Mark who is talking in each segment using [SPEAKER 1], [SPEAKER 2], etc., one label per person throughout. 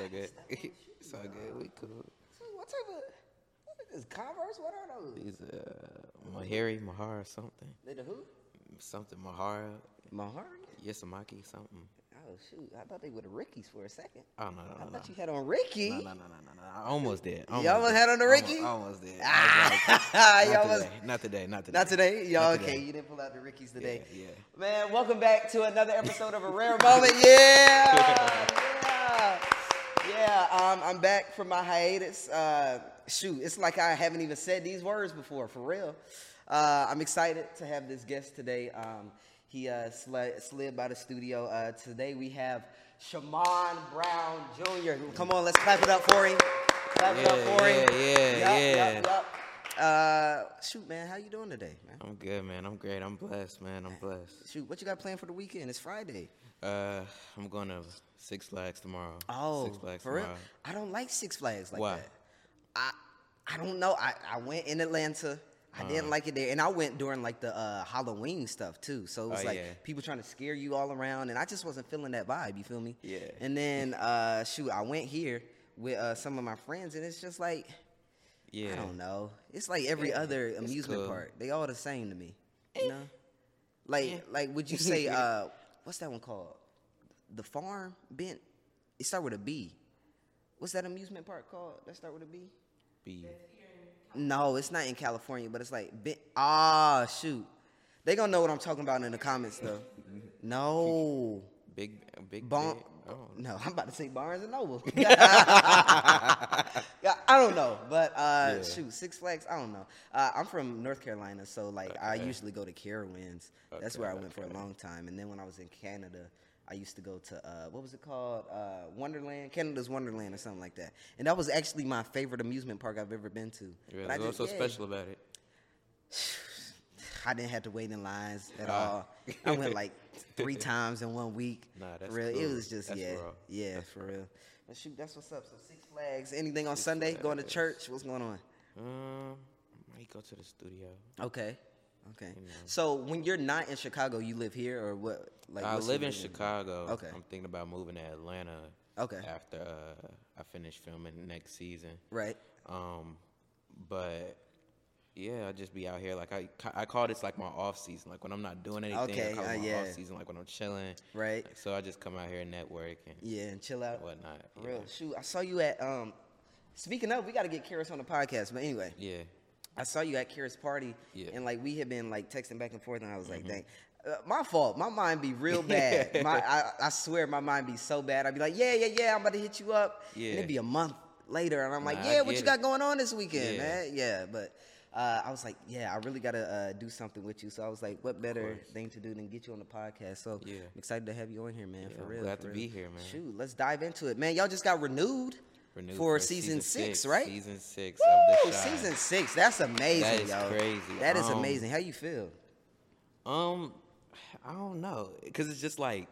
[SPEAKER 1] All good. so good. We cool.
[SPEAKER 2] So what type of what is this Converse? What are those?
[SPEAKER 1] These uh, Mahari, Mahara, something,
[SPEAKER 2] They the who?
[SPEAKER 1] something Mahara,
[SPEAKER 2] Mahari?
[SPEAKER 1] Yasamaki, something.
[SPEAKER 2] Oh shoot! I thought they were the Rickies for a second.
[SPEAKER 1] Oh no, no,
[SPEAKER 2] I
[SPEAKER 1] no, no.
[SPEAKER 2] thought you had on Ricky.
[SPEAKER 1] No, no, no, no, no, no. I almost did.
[SPEAKER 2] Y'all almost had on the Ricky?
[SPEAKER 1] Almost, almost did.
[SPEAKER 2] Ah, you
[SPEAKER 1] like,
[SPEAKER 2] almost-
[SPEAKER 1] not, today, not today.
[SPEAKER 2] Not today, y'all.
[SPEAKER 1] Not
[SPEAKER 2] Okay,
[SPEAKER 1] today.
[SPEAKER 2] you didn't pull out the Rickies today.
[SPEAKER 1] Yeah,
[SPEAKER 2] Man, welcome back to another episode of a rare moment. Yeah, yeah, yeah. Um, I'm back from my hiatus. Uh, shoot, it's like I haven't even said these words before, for real. Uh, I'm excited to have this guest today. Um, he uh, slid, slid by the studio. Uh, today we have Shamon Brown Jr. Come on, let's clap it up for him. Clap it up
[SPEAKER 1] Yeah,
[SPEAKER 2] for him.
[SPEAKER 1] yeah, yeah, yeah.
[SPEAKER 2] yup, yup. Uh, shoot, man, how you doing today, man?
[SPEAKER 1] I'm good, man. I'm great. I'm blessed, man. I'm blessed.
[SPEAKER 2] Shoot, what you got planned for the weekend? It's Friday.
[SPEAKER 1] Uh, I'm going to Six Flags tomorrow.
[SPEAKER 2] Oh,
[SPEAKER 1] Six Flags
[SPEAKER 2] for real? I don't like Six Flags like
[SPEAKER 1] Why?
[SPEAKER 2] that. I I don't know. I, I went in Atlanta. I
[SPEAKER 1] Uh.
[SPEAKER 2] didn't like it there, and I went during like the uh, Halloween stuff too. So it was
[SPEAKER 1] Oh,
[SPEAKER 2] like
[SPEAKER 1] yeah.
[SPEAKER 2] people trying to scare you all around, and I just wasn't feeling that vibe. You feel me?
[SPEAKER 1] Yeah.
[SPEAKER 2] And then uh, shoot, I went here with uh, some of my friends, and it's just like
[SPEAKER 1] Yeah.
[SPEAKER 2] I don't know. It's like every
[SPEAKER 1] Yeah,
[SPEAKER 2] other amusement
[SPEAKER 1] cool.
[SPEAKER 2] park. They all the same to me. You know? Like like would you say uh what's that one called? The farm bent? It start with a B. What's that amusement park called? That start with a B?
[SPEAKER 1] B.
[SPEAKER 2] No, it's not in California, but it's like bent ah shoot. They gonna know what I'm talking about in the comments though. No.
[SPEAKER 1] big, big.
[SPEAKER 2] Bon-
[SPEAKER 1] big- oh.
[SPEAKER 2] No, I'm about to say Barnes and Noble. I don't know, but uh,
[SPEAKER 1] Yeah.
[SPEAKER 2] shoot, Six Flags. I don't know. Uh, I'm from North Carolina, so like I usually go to Carowinds. That's where I went for a long time, and then when I was in Canada. I used to go to uh, what was it called? Uh, Wonderland, Canada's Wonderland, or something like that. And that was actually my favorite amusement park I've ever been to.
[SPEAKER 1] Really?
[SPEAKER 2] But I
[SPEAKER 1] What's so
[SPEAKER 2] yeah.
[SPEAKER 1] special about it?
[SPEAKER 2] I didn't have to wait in lines at
[SPEAKER 1] Ah.
[SPEAKER 2] all. I went like three times in one week.
[SPEAKER 1] Nah, that's
[SPEAKER 2] for real. It was just
[SPEAKER 1] That's
[SPEAKER 2] yeah, yeah,
[SPEAKER 1] That's
[SPEAKER 2] for real. But shoot, that's what's up. So Six Flags. Anything on
[SPEAKER 1] Six
[SPEAKER 2] Sunday? Going to church? What's going on?
[SPEAKER 1] Um, I might go to the studio.
[SPEAKER 2] Okay, okay.
[SPEAKER 1] You know.
[SPEAKER 2] So when you're not in Chicago, you live here or what? Like
[SPEAKER 1] I live in Chicago.
[SPEAKER 2] Okay.
[SPEAKER 1] I'm thinking about moving to Atlanta.
[SPEAKER 2] Okay.
[SPEAKER 1] After uh, I finish filming next season.
[SPEAKER 2] Right.
[SPEAKER 1] Um, but yeah, I just be out here. Like I, I call this like my off season. Like when I'm not doing anything,
[SPEAKER 2] Okay,
[SPEAKER 1] I call it
[SPEAKER 2] uh,
[SPEAKER 1] my
[SPEAKER 2] yeah.
[SPEAKER 1] off season. Like when I'm chilling.
[SPEAKER 2] Right.
[SPEAKER 1] Like, so I just come out here and network and
[SPEAKER 2] Yeah, and chill out.
[SPEAKER 1] whatnot.
[SPEAKER 2] For
[SPEAKER 1] yeah.
[SPEAKER 2] real. Shoot, I saw you at um. Speaking of, we got to get Karis on the podcast. But anyway,
[SPEAKER 1] Yeah.
[SPEAKER 2] I saw you at Kira's party,
[SPEAKER 1] Yeah.
[SPEAKER 2] and like we had been like texting back and forth, and I was like, dang. Uh, my fault. My mind be real bad. my, I, I swear, my mind be so bad. I'd be like, yeah, yeah, yeah. I'm about to hit you up.
[SPEAKER 1] Yeah.
[SPEAKER 2] And it'd be a month later, and I'm like,
[SPEAKER 1] Nah, I
[SPEAKER 2] yeah, what you
[SPEAKER 1] it.
[SPEAKER 2] got going on this weekend,
[SPEAKER 1] Yeah.
[SPEAKER 2] man? Yeah, but uh, I was like, yeah, I really gotta uh, do something with you. So I was like, what better thing to do than get you on the podcast? So
[SPEAKER 1] Yeah.
[SPEAKER 2] I'm excited to have you on here, man.
[SPEAKER 1] Yeah,
[SPEAKER 2] for real.
[SPEAKER 1] glad
[SPEAKER 2] for
[SPEAKER 1] to
[SPEAKER 2] real.
[SPEAKER 1] be here, man.
[SPEAKER 2] Shoot, let's dive into it, man. Y'all just got renewed,
[SPEAKER 1] Renewed
[SPEAKER 2] for, season, six, right?
[SPEAKER 1] Season six
[SPEAKER 2] Woo,
[SPEAKER 1] of the Chi.
[SPEAKER 2] season six. That's amazing, y'all.
[SPEAKER 1] That is
[SPEAKER 2] yo.
[SPEAKER 1] crazy.
[SPEAKER 2] That is
[SPEAKER 1] Um,
[SPEAKER 2] amazing. How you feel?
[SPEAKER 1] Um, I don't know, cause it's just like,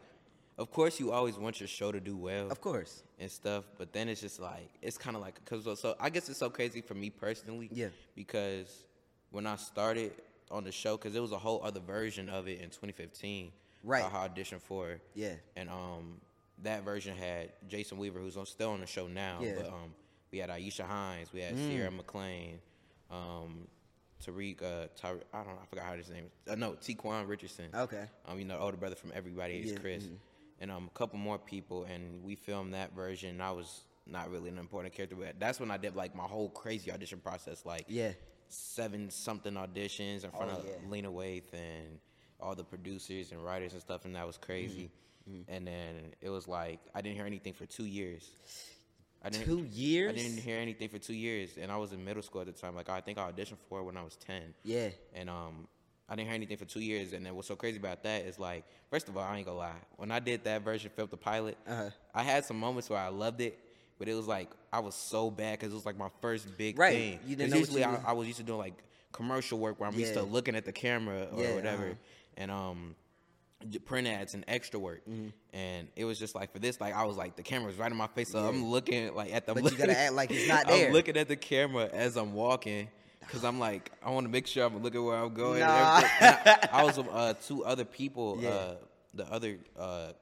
[SPEAKER 1] of course you always want your show to do well.
[SPEAKER 2] Of course.
[SPEAKER 1] and stuff. But then it's just like it's kind of like because so I guess it's so crazy for me personally.
[SPEAKER 2] Yeah.
[SPEAKER 1] Because when I started on the show, because it was a whole other version of it in 2015.
[SPEAKER 2] Right.
[SPEAKER 1] I auditioned for.
[SPEAKER 2] it Yeah.
[SPEAKER 1] And um, that version had Jason Weaver, who's on, still on the show now.
[SPEAKER 2] Yeah. Mm.
[SPEAKER 1] But um, we had Aisha Hines, we had Sierra McClain, um, Tariq, uh, Ty- I don't know, I forgot how his name. is. Uh, no, Tequan Richardson.
[SPEAKER 2] Okay.
[SPEAKER 1] Um, you know, older brother from Everybody Hates
[SPEAKER 2] Yeah,
[SPEAKER 1] Chris, and um, a couple more people, and we filmed that version. I was not really an important character, but that's when I did like my whole crazy audition process, like
[SPEAKER 2] Yeah.
[SPEAKER 1] seven something auditions in front
[SPEAKER 2] Oh,
[SPEAKER 1] of
[SPEAKER 2] yeah.
[SPEAKER 1] Lena Waithe and all the producers and writers and stuff, and that was crazy.
[SPEAKER 2] Mm-hmm.
[SPEAKER 1] And then it was like I didn't hear anything for two years. I didn't,
[SPEAKER 2] Two years?
[SPEAKER 1] I didn't hear anything for two years, and I was in middle school at the time. Like I think I auditioned for it when I was ten.
[SPEAKER 2] Yeah.
[SPEAKER 1] And um, I didn't hear anything for two years. And then what's so crazy about that is like, first of all, I ain't gonna lie. When I did that version, filmed the pilot,
[SPEAKER 2] Uh-huh.
[SPEAKER 1] I had some moments where I loved it, but it was like I was so bad because it was like my first big
[SPEAKER 2] Right.
[SPEAKER 1] thing.
[SPEAKER 2] You didn't know
[SPEAKER 1] usually
[SPEAKER 2] you
[SPEAKER 1] I,
[SPEAKER 2] was-
[SPEAKER 1] I was used to doing like commercial work where I'm used to looking at the camera or
[SPEAKER 2] Yeah,
[SPEAKER 1] whatever,
[SPEAKER 2] uh-huh.
[SPEAKER 1] and um. Print ads and extra work,
[SPEAKER 2] Mm-hmm.
[SPEAKER 1] and it was just like for this, like I was like the camera's right in my face, so I'm looking like at the.
[SPEAKER 2] But you gotta act like it's not there.
[SPEAKER 1] I'm looking at the camera as I'm walking because I'm like, I want to make sure I'm looking where I'm going.
[SPEAKER 2] Nah.
[SPEAKER 1] I, I was with uh, two other people,
[SPEAKER 2] Yeah.
[SPEAKER 1] uh, the other uh, uh,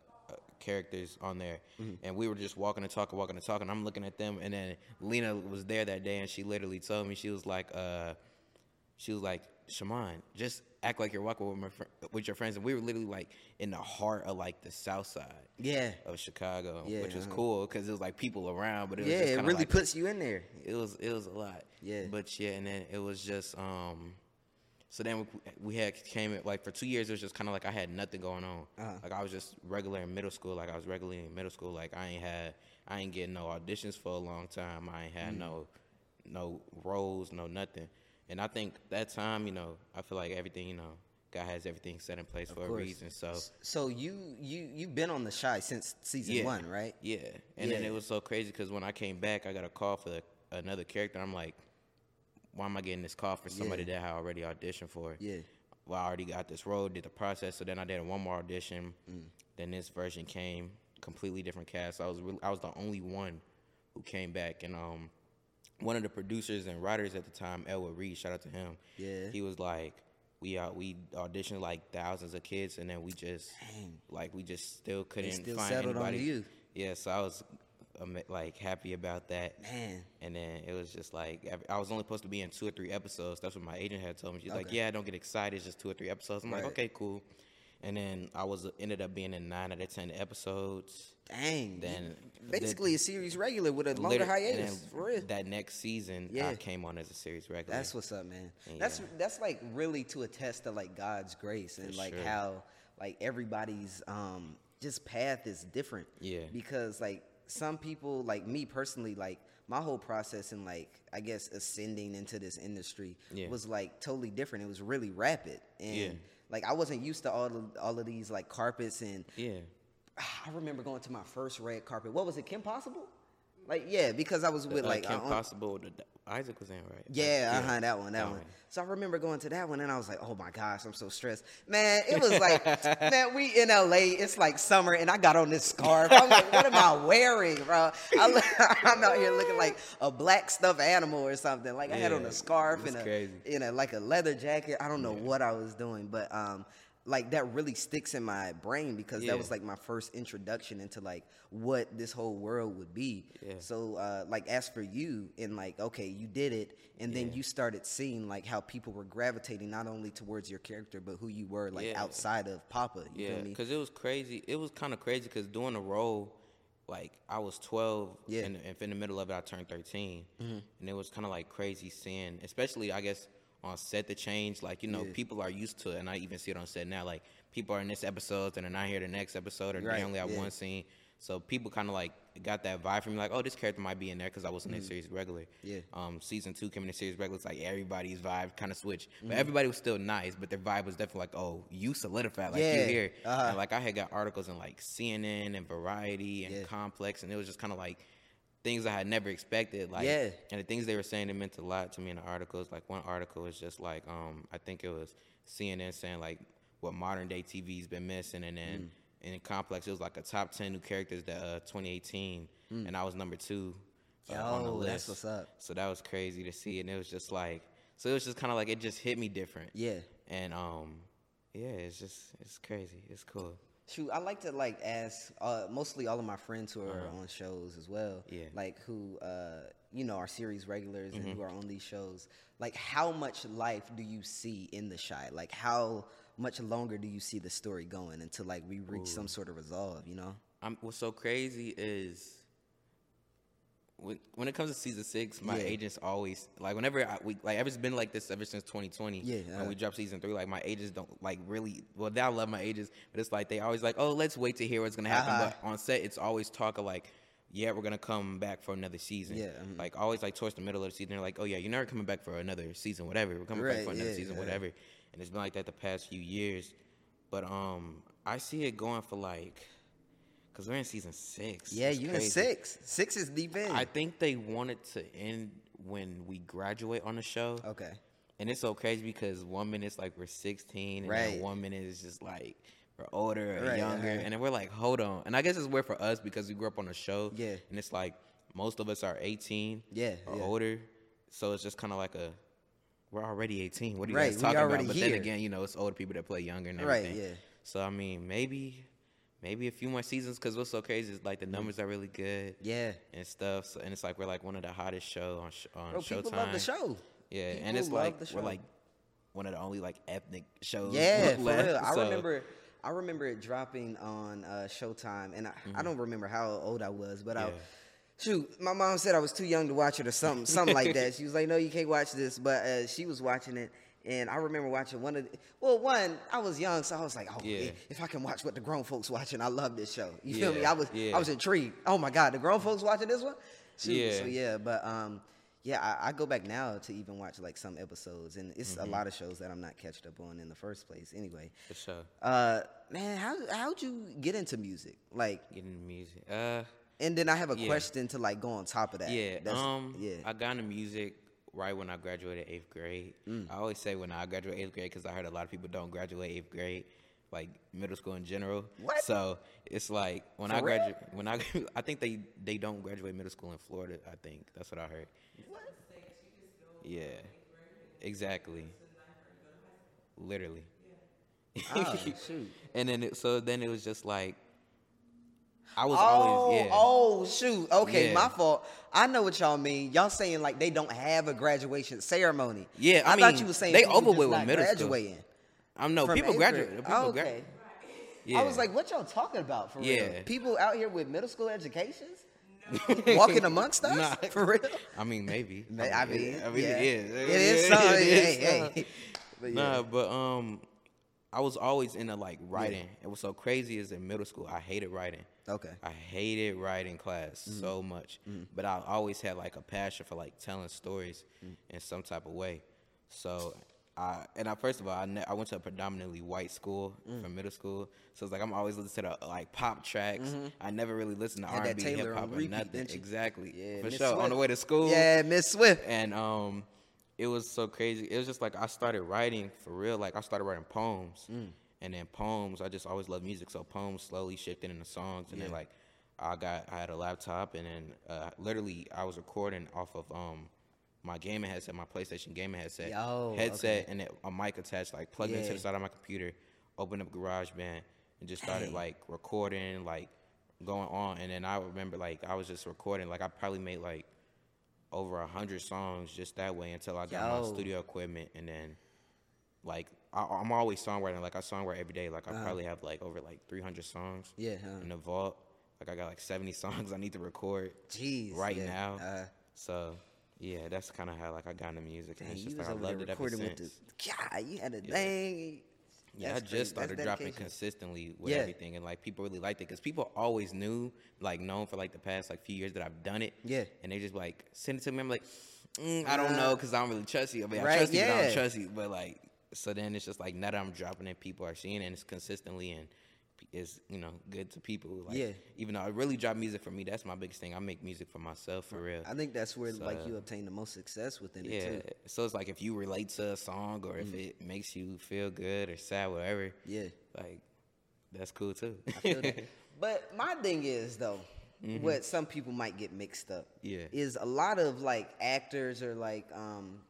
[SPEAKER 1] characters on there,
[SPEAKER 2] Mm-hmm.
[SPEAKER 1] and we were just walking and talking, walking and talking. I'm looking at them, and then Lena was there that day, and she literally told me she was like, uh, she was like, Shamon, just act like you're walking with, my fr- with your friends, and we were literally like in the heart of like the South Side
[SPEAKER 2] Yeah.
[SPEAKER 1] of Chicago,
[SPEAKER 2] Yeah,
[SPEAKER 1] which was
[SPEAKER 2] uh-huh.
[SPEAKER 1] cool because it was like people around, but it was
[SPEAKER 2] Yeah,
[SPEAKER 1] just
[SPEAKER 2] it really
[SPEAKER 1] like,
[SPEAKER 2] puts you in there.
[SPEAKER 1] it was it was a lot.
[SPEAKER 2] Yeah.
[SPEAKER 1] But yeah, and then it was just um. So then we, we had came at, like for two years. It was just kind of like I had nothing going on.
[SPEAKER 2] Uh-huh.
[SPEAKER 1] Like I was just regular in middle school. Like I was regularly in middle school. Like I ain't had I ain't getting no auditions for a long time. I ain't
[SPEAKER 2] Mm.
[SPEAKER 1] had no no roles, no nothing. And I think that time, you know, I feel like everything, you know, God has everything set in place for a reason. So
[SPEAKER 2] So you you you've been on the Chi since season
[SPEAKER 1] yeah.
[SPEAKER 2] one, right?
[SPEAKER 1] Yeah, and then it was so crazy because when I came back, I got a call for another character. I'm like, why am I getting this call for somebody
[SPEAKER 2] Yeah.
[SPEAKER 1] that I already auditioned for?
[SPEAKER 2] Yeah.
[SPEAKER 1] Well, I already got this role, did the process. So then I did one more audition.
[SPEAKER 2] Mm.
[SPEAKER 1] Then this version came, completely different cast. I was really, I was the only one who came back, and um, one of the producers and writers at the time, Elwood Reid, shout out to him.
[SPEAKER 2] Yeah.
[SPEAKER 1] He was like, we uh, we auditioned like thousands of kids, and then we just
[SPEAKER 2] Dang.
[SPEAKER 1] like we just still couldn't
[SPEAKER 2] still
[SPEAKER 1] find anybody.
[SPEAKER 2] you.
[SPEAKER 1] Yeah, so I was like happy about that.
[SPEAKER 2] Man.
[SPEAKER 1] And then it was just like I was only supposed to be in two or three episodes. That's what my agent had told me. She's like,
[SPEAKER 2] Okay.
[SPEAKER 1] "Yeah, don't get excited. It's just two or three episodes." I'm like, "Okay, cool." And then I was ended up being in nine out of ten episodes.
[SPEAKER 2] Dang.
[SPEAKER 1] Then
[SPEAKER 2] basically a series regular with a longer hiatus. For real.
[SPEAKER 1] That next season,
[SPEAKER 2] Yeah.
[SPEAKER 1] I came on as a series regular.
[SPEAKER 2] That's what's up, man.
[SPEAKER 1] And
[SPEAKER 2] That's
[SPEAKER 1] yeah.
[SPEAKER 2] that's like really to attest to like God's grace and
[SPEAKER 1] For
[SPEAKER 2] like
[SPEAKER 1] sure.
[SPEAKER 2] how like everybody's um just path is different.
[SPEAKER 1] Yeah.
[SPEAKER 2] Because like some people like me personally like my whole process in like I guess ascending into this industry
[SPEAKER 1] Yeah.
[SPEAKER 2] was like totally different. It was really rapid and
[SPEAKER 1] Yeah.
[SPEAKER 2] like I wasn't used to all of all of these like carpets and
[SPEAKER 1] yeah.
[SPEAKER 2] I remember going to my first red carpet. What was it, Kim Possible? Like yeah, because I was with like
[SPEAKER 1] Kim
[SPEAKER 2] on-
[SPEAKER 1] Possible. the- the- Isaac was in right.
[SPEAKER 2] yeah, uh-huh, that one, that,
[SPEAKER 1] that
[SPEAKER 2] one.
[SPEAKER 1] one.
[SPEAKER 2] So I remember going to that one, and I was like, "Oh my gosh, I'm so stressed, man." It was like, man, we in LA. It's like summer, and I got on this scarf. I'm like, "What am I wearing, bro?" I, look- I'm out here looking like a black stuffed animal or something. Like I had on a scarf and a,
[SPEAKER 1] crazy.
[SPEAKER 2] in a like a leather jacket. I don't know what I was doing, but um, like that really sticks in my brain because
[SPEAKER 1] Yeah.
[SPEAKER 2] that was like my first introduction into like what this whole world would be.
[SPEAKER 1] Yeah.
[SPEAKER 2] So uh, like as for you and like okay, you did it, and then
[SPEAKER 1] Yeah.
[SPEAKER 2] you started seeing like how people were gravitating not only towards your character but who you were like outside of Papa. You
[SPEAKER 1] Yeah, because it was crazy. It was kind of crazy because doing the role, like I was 12,
[SPEAKER 2] Yeah.
[SPEAKER 1] and if in the middle of it I turned 13, and it was kind of like crazy seeing, especially I guess on set the change. Like you know,
[SPEAKER 2] Yeah.
[SPEAKER 1] people are used to it, and I even see it on set now. Like people are in this episode and they're not here the next episode, or
[SPEAKER 2] Right,
[SPEAKER 1] they only have
[SPEAKER 2] yeah.
[SPEAKER 1] one scene. So people kind of like got that vibe from me, like, oh, this character might be in there because I was in
[SPEAKER 2] Mm-hmm.
[SPEAKER 1] that series regular.
[SPEAKER 2] Yeah.
[SPEAKER 1] Um, season two came in the series regular. It's like everybody's vibe kind of switched,
[SPEAKER 2] Mm-hmm.
[SPEAKER 1] but everybody was still nice. But their vibe was definitely like, oh, you solidified, like
[SPEAKER 2] Yeah,
[SPEAKER 1] you here.
[SPEAKER 2] uh-huh.
[SPEAKER 1] And like I had got articles in like CNN and Variety and
[SPEAKER 2] Yeah.
[SPEAKER 1] Complex, and it was just kind of like things I had never expected. Like,
[SPEAKER 2] Yeah.
[SPEAKER 1] and the things they were saying it meant a lot to me in the articles. Like one article was just like, um, I think it was CNN saying like what modern day TV's been missing, and then
[SPEAKER 2] Mm.
[SPEAKER 1] in Complex it was like a top ten new characters that uh 2018, and I was number two. uh, on the
[SPEAKER 2] Mm. Yo,
[SPEAKER 1] list.
[SPEAKER 2] that's what's up.
[SPEAKER 1] So that was crazy to see, and it was just like, so it was just kind of like it just hit me different.
[SPEAKER 2] Yeah.
[SPEAKER 1] And um, yeah, it's just it's crazy. It's cool.
[SPEAKER 2] Shoot, I like to like ask uh, mostly all of my friends who are on shows as well.
[SPEAKER 1] Uh-huh. Yeah.
[SPEAKER 2] Like who uh, you know are series regulars
[SPEAKER 1] Mm-hmm.
[SPEAKER 2] and who are on these shows. Like how much life do you see in the Chi? Like how much longer do you see the story going until like we reach some sort of resolve? You know?
[SPEAKER 1] I'm, what's so crazy is when when it comes to season six, my
[SPEAKER 2] Yeah.
[SPEAKER 1] agents always like whenever I, we like ever it's been like this ever since 2020.
[SPEAKER 2] Yeah,
[SPEAKER 1] when
[SPEAKER 2] uh.
[SPEAKER 1] we dropped season three, like my agents don't like really. Well, now I love my agents, but it's like they always like, oh, let's wait to hear what's gonna happen.
[SPEAKER 2] Uh-huh.
[SPEAKER 1] But on set, it's always talk of like. Yeah, we're gonna come back for another season.
[SPEAKER 2] Yeah, mhm.
[SPEAKER 1] like always, like towards the middle of the season, they're like, "Oh yeah, you're never coming back for another season, whatever. We're coming
[SPEAKER 2] Right,
[SPEAKER 1] back for another
[SPEAKER 2] yeah,
[SPEAKER 1] season,
[SPEAKER 2] yeah.
[SPEAKER 1] whatever." And it's been like that the past few years, but um, I see it going for like, cause we're in season six.
[SPEAKER 2] Yeah,
[SPEAKER 1] It's
[SPEAKER 2] you in
[SPEAKER 1] crazy.
[SPEAKER 2] six. Six is deep in.
[SPEAKER 1] I think they wanted to end when we graduate on the show.
[SPEAKER 2] okay.
[SPEAKER 1] And it's so crazy because one minute it's like we're 16, and
[SPEAKER 2] Right.
[SPEAKER 1] one minute is just like we're older or
[SPEAKER 2] Right,
[SPEAKER 1] younger.
[SPEAKER 2] uh-huh.
[SPEAKER 1] And then we're like, hold on. And I guess it's weird for us because we grew up on a show.
[SPEAKER 2] Yeah.
[SPEAKER 1] And it's like most of us are 18
[SPEAKER 2] Yeah,
[SPEAKER 1] or
[SPEAKER 2] yeah.
[SPEAKER 1] older. So it's just kind of like a, we're already 18. What are you
[SPEAKER 2] Right,
[SPEAKER 1] guys talking about? But
[SPEAKER 2] here.
[SPEAKER 1] then again, you know, it's older people that play younger and everything.
[SPEAKER 2] Right, yeah.
[SPEAKER 1] So I mean, maybe, maybe a few more seasons because what's so crazy is like the numbers are really good
[SPEAKER 2] Yeah.
[SPEAKER 1] and stuff. So, and it's like we're like one of the hottest show on sh- on
[SPEAKER 2] Bro,
[SPEAKER 1] Showtime.
[SPEAKER 2] people love the show.
[SPEAKER 1] Yeah,
[SPEAKER 2] People
[SPEAKER 1] and it's like we're like one of the only like ethnic shows.
[SPEAKER 2] Yeah, for
[SPEAKER 1] left,
[SPEAKER 2] real. I
[SPEAKER 1] so-
[SPEAKER 2] remember. I remember it dropping on uh, Showtime, and I, I don't remember how old I was, but I,
[SPEAKER 1] Mm-hmm.
[SPEAKER 2] Shoot, my mom said I was too young to watch it or something, something like that. She was like, "No, you can't watch this," but uh, she was watching it, and I remember watching one of. The, well, one, I was young, so I was like, "Oh,
[SPEAKER 1] Yeah.
[SPEAKER 2] if- I can watch what the grown folks watching, I love this show." You feel me? I was,
[SPEAKER 1] yeah.
[SPEAKER 2] I was intrigued. Oh my god, the grown folks watching this one? Shoot,
[SPEAKER 1] Yeah.
[SPEAKER 2] So yeah, but um. Yeah, I, I go back now to even watch like some episodes, and it's
[SPEAKER 1] Mm-hmm.
[SPEAKER 2] a lot of shows that I'm not catched up on in the first place. Anyway,
[SPEAKER 1] For sure.
[SPEAKER 2] uh, man, how how'd you get into music? Like,
[SPEAKER 1] get into music. Uh,
[SPEAKER 2] and then I have a
[SPEAKER 1] Yeah.
[SPEAKER 2] question to like go on top of that.
[SPEAKER 1] yeah.
[SPEAKER 2] That's-
[SPEAKER 1] um,
[SPEAKER 2] yeah.
[SPEAKER 1] I got into music right when I graduated eighth grade.
[SPEAKER 2] Mm.
[SPEAKER 1] I always say when I graduated eighth grade because I heard a lot of people don't graduate eighth grade, like middle school in general.
[SPEAKER 2] What?
[SPEAKER 1] So it's like when
[SPEAKER 2] For
[SPEAKER 1] I graduate, when I I think they they don't graduate middle school in Florida. I think that's what I heard. What? Yeah. Exactly. Literally.
[SPEAKER 2] Oh, shoot.
[SPEAKER 1] And then it, so then it was just like I was
[SPEAKER 2] Oh,
[SPEAKER 1] always yeah.
[SPEAKER 2] oh, shoot. Okay,
[SPEAKER 1] Yeah.
[SPEAKER 2] my fault. I know what y'all mean. Y'all saying like they don't have a graduation ceremony.
[SPEAKER 1] Yeah, I
[SPEAKER 2] thought
[SPEAKER 1] mean,
[SPEAKER 2] you were saying
[SPEAKER 1] they over with middle school. I'm no people graduate. People
[SPEAKER 2] Oh, okay.
[SPEAKER 1] Yeah.
[SPEAKER 2] I was like, what y'all talking about for real? People out here with middle school educations? Walking amongst us?
[SPEAKER 1] Nah.
[SPEAKER 2] For real?
[SPEAKER 1] I mean, maybe.
[SPEAKER 2] Ma- I mean,
[SPEAKER 1] I mean,
[SPEAKER 2] yeah.
[SPEAKER 1] it is.
[SPEAKER 2] It is some. Hey, hey. But
[SPEAKER 1] Nah,
[SPEAKER 2] yeah.
[SPEAKER 1] but um, I was always into like writing. It was so crazy. Is in middle school, I hated writing.
[SPEAKER 2] Okay.
[SPEAKER 1] I hated writing class
[SPEAKER 2] Mm-hmm.
[SPEAKER 1] so much, but I always had like a passion for like telling stories
[SPEAKER 2] Mm.
[SPEAKER 1] in some type of way. So I and I first of all I, ne- I went to a predominantly white school
[SPEAKER 2] Mm.
[SPEAKER 1] from middle school, so it's like I'm always listening to the like pop tracks. I never really listened to
[SPEAKER 2] Mm-hmm.
[SPEAKER 1] R and B, hip hop, or nothing. Exactly,
[SPEAKER 2] Yeah,
[SPEAKER 1] for
[SPEAKER 2] Miss
[SPEAKER 1] sure. On the way to school,
[SPEAKER 2] Yeah, Miss Swift.
[SPEAKER 1] and um, it was so crazy. It was just like I started writing for real. Like I started writing poems,
[SPEAKER 2] Mm.
[SPEAKER 1] and then poems. I just always loved music, so poems slowly shifted into songs, and then like I got I had a laptop, and then uh, literally I was recording off of um my gaming headset, my PlayStation gaming headset,
[SPEAKER 2] Yo,
[SPEAKER 1] headset, and then a mic attached, like plugged into the side of my computer, opened up GarageBand, and just started
[SPEAKER 2] Dang.
[SPEAKER 1] like recording, like going on. And then I remember like I was just recording, like I probably made like over a hundred songs just that way until I got
[SPEAKER 2] Yo.
[SPEAKER 1] my studio equipment, and then like I, I'm always songwriting. Like I songwrite every day. Like I probably have like over like 300 songs
[SPEAKER 2] Uh-huh. Yeah, huh.
[SPEAKER 1] in the vault. Like I got like 70 songs I need to record
[SPEAKER 2] Jeez.
[SPEAKER 1] right
[SPEAKER 2] yeah.
[SPEAKER 1] now.
[SPEAKER 2] Uh,
[SPEAKER 1] so yeah, that's kind of how like I got into music, and
[SPEAKER 2] dang,
[SPEAKER 1] it's just like I loved it ever
[SPEAKER 2] recording with
[SPEAKER 1] since.
[SPEAKER 2] the. God, you had a thing.
[SPEAKER 1] Yeah, I just started
[SPEAKER 2] That's
[SPEAKER 1] dropping consistently with
[SPEAKER 2] Yeah.
[SPEAKER 1] everything, and like people really liked it because people always knew, like, known for like the past like few years that I've done it.
[SPEAKER 2] Yeah.
[SPEAKER 1] and they just like send it to me. I'm like, mm, I don't know because I don't really trust you. I mean,
[SPEAKER 2] Right,
[SPEAKER 1] I trust you, but I don't trust you. But like, so then it's just like now that I'm dropping it, people are seeing it and it's consistently and it's you know good to people. Like,
[SPEAKER 2] Yeah.
[SPEAKER 1] Even though I really drop music for me, that's my biggest thing. I make music for myself for real.
[SPEAKER 2] I think that's where like you obtain the most success within
[SPEAKER 1] Yeah,
[SPEAKER 2] it too.
[SPEAKER 1] so it's like if you relate to a song or if it makes you feel good or sad, whatever.
[SPEAKER 2] Mm. Yeah.
[SPEAKER 1] like that's cool too.
[SPEAKER 2] I feel that. But my thing is though, what some people might get mixed up.
[SPEAKER 1] Mm-hmm. Yeah.
[SPEAKER 2] Is a lot of like actors or like um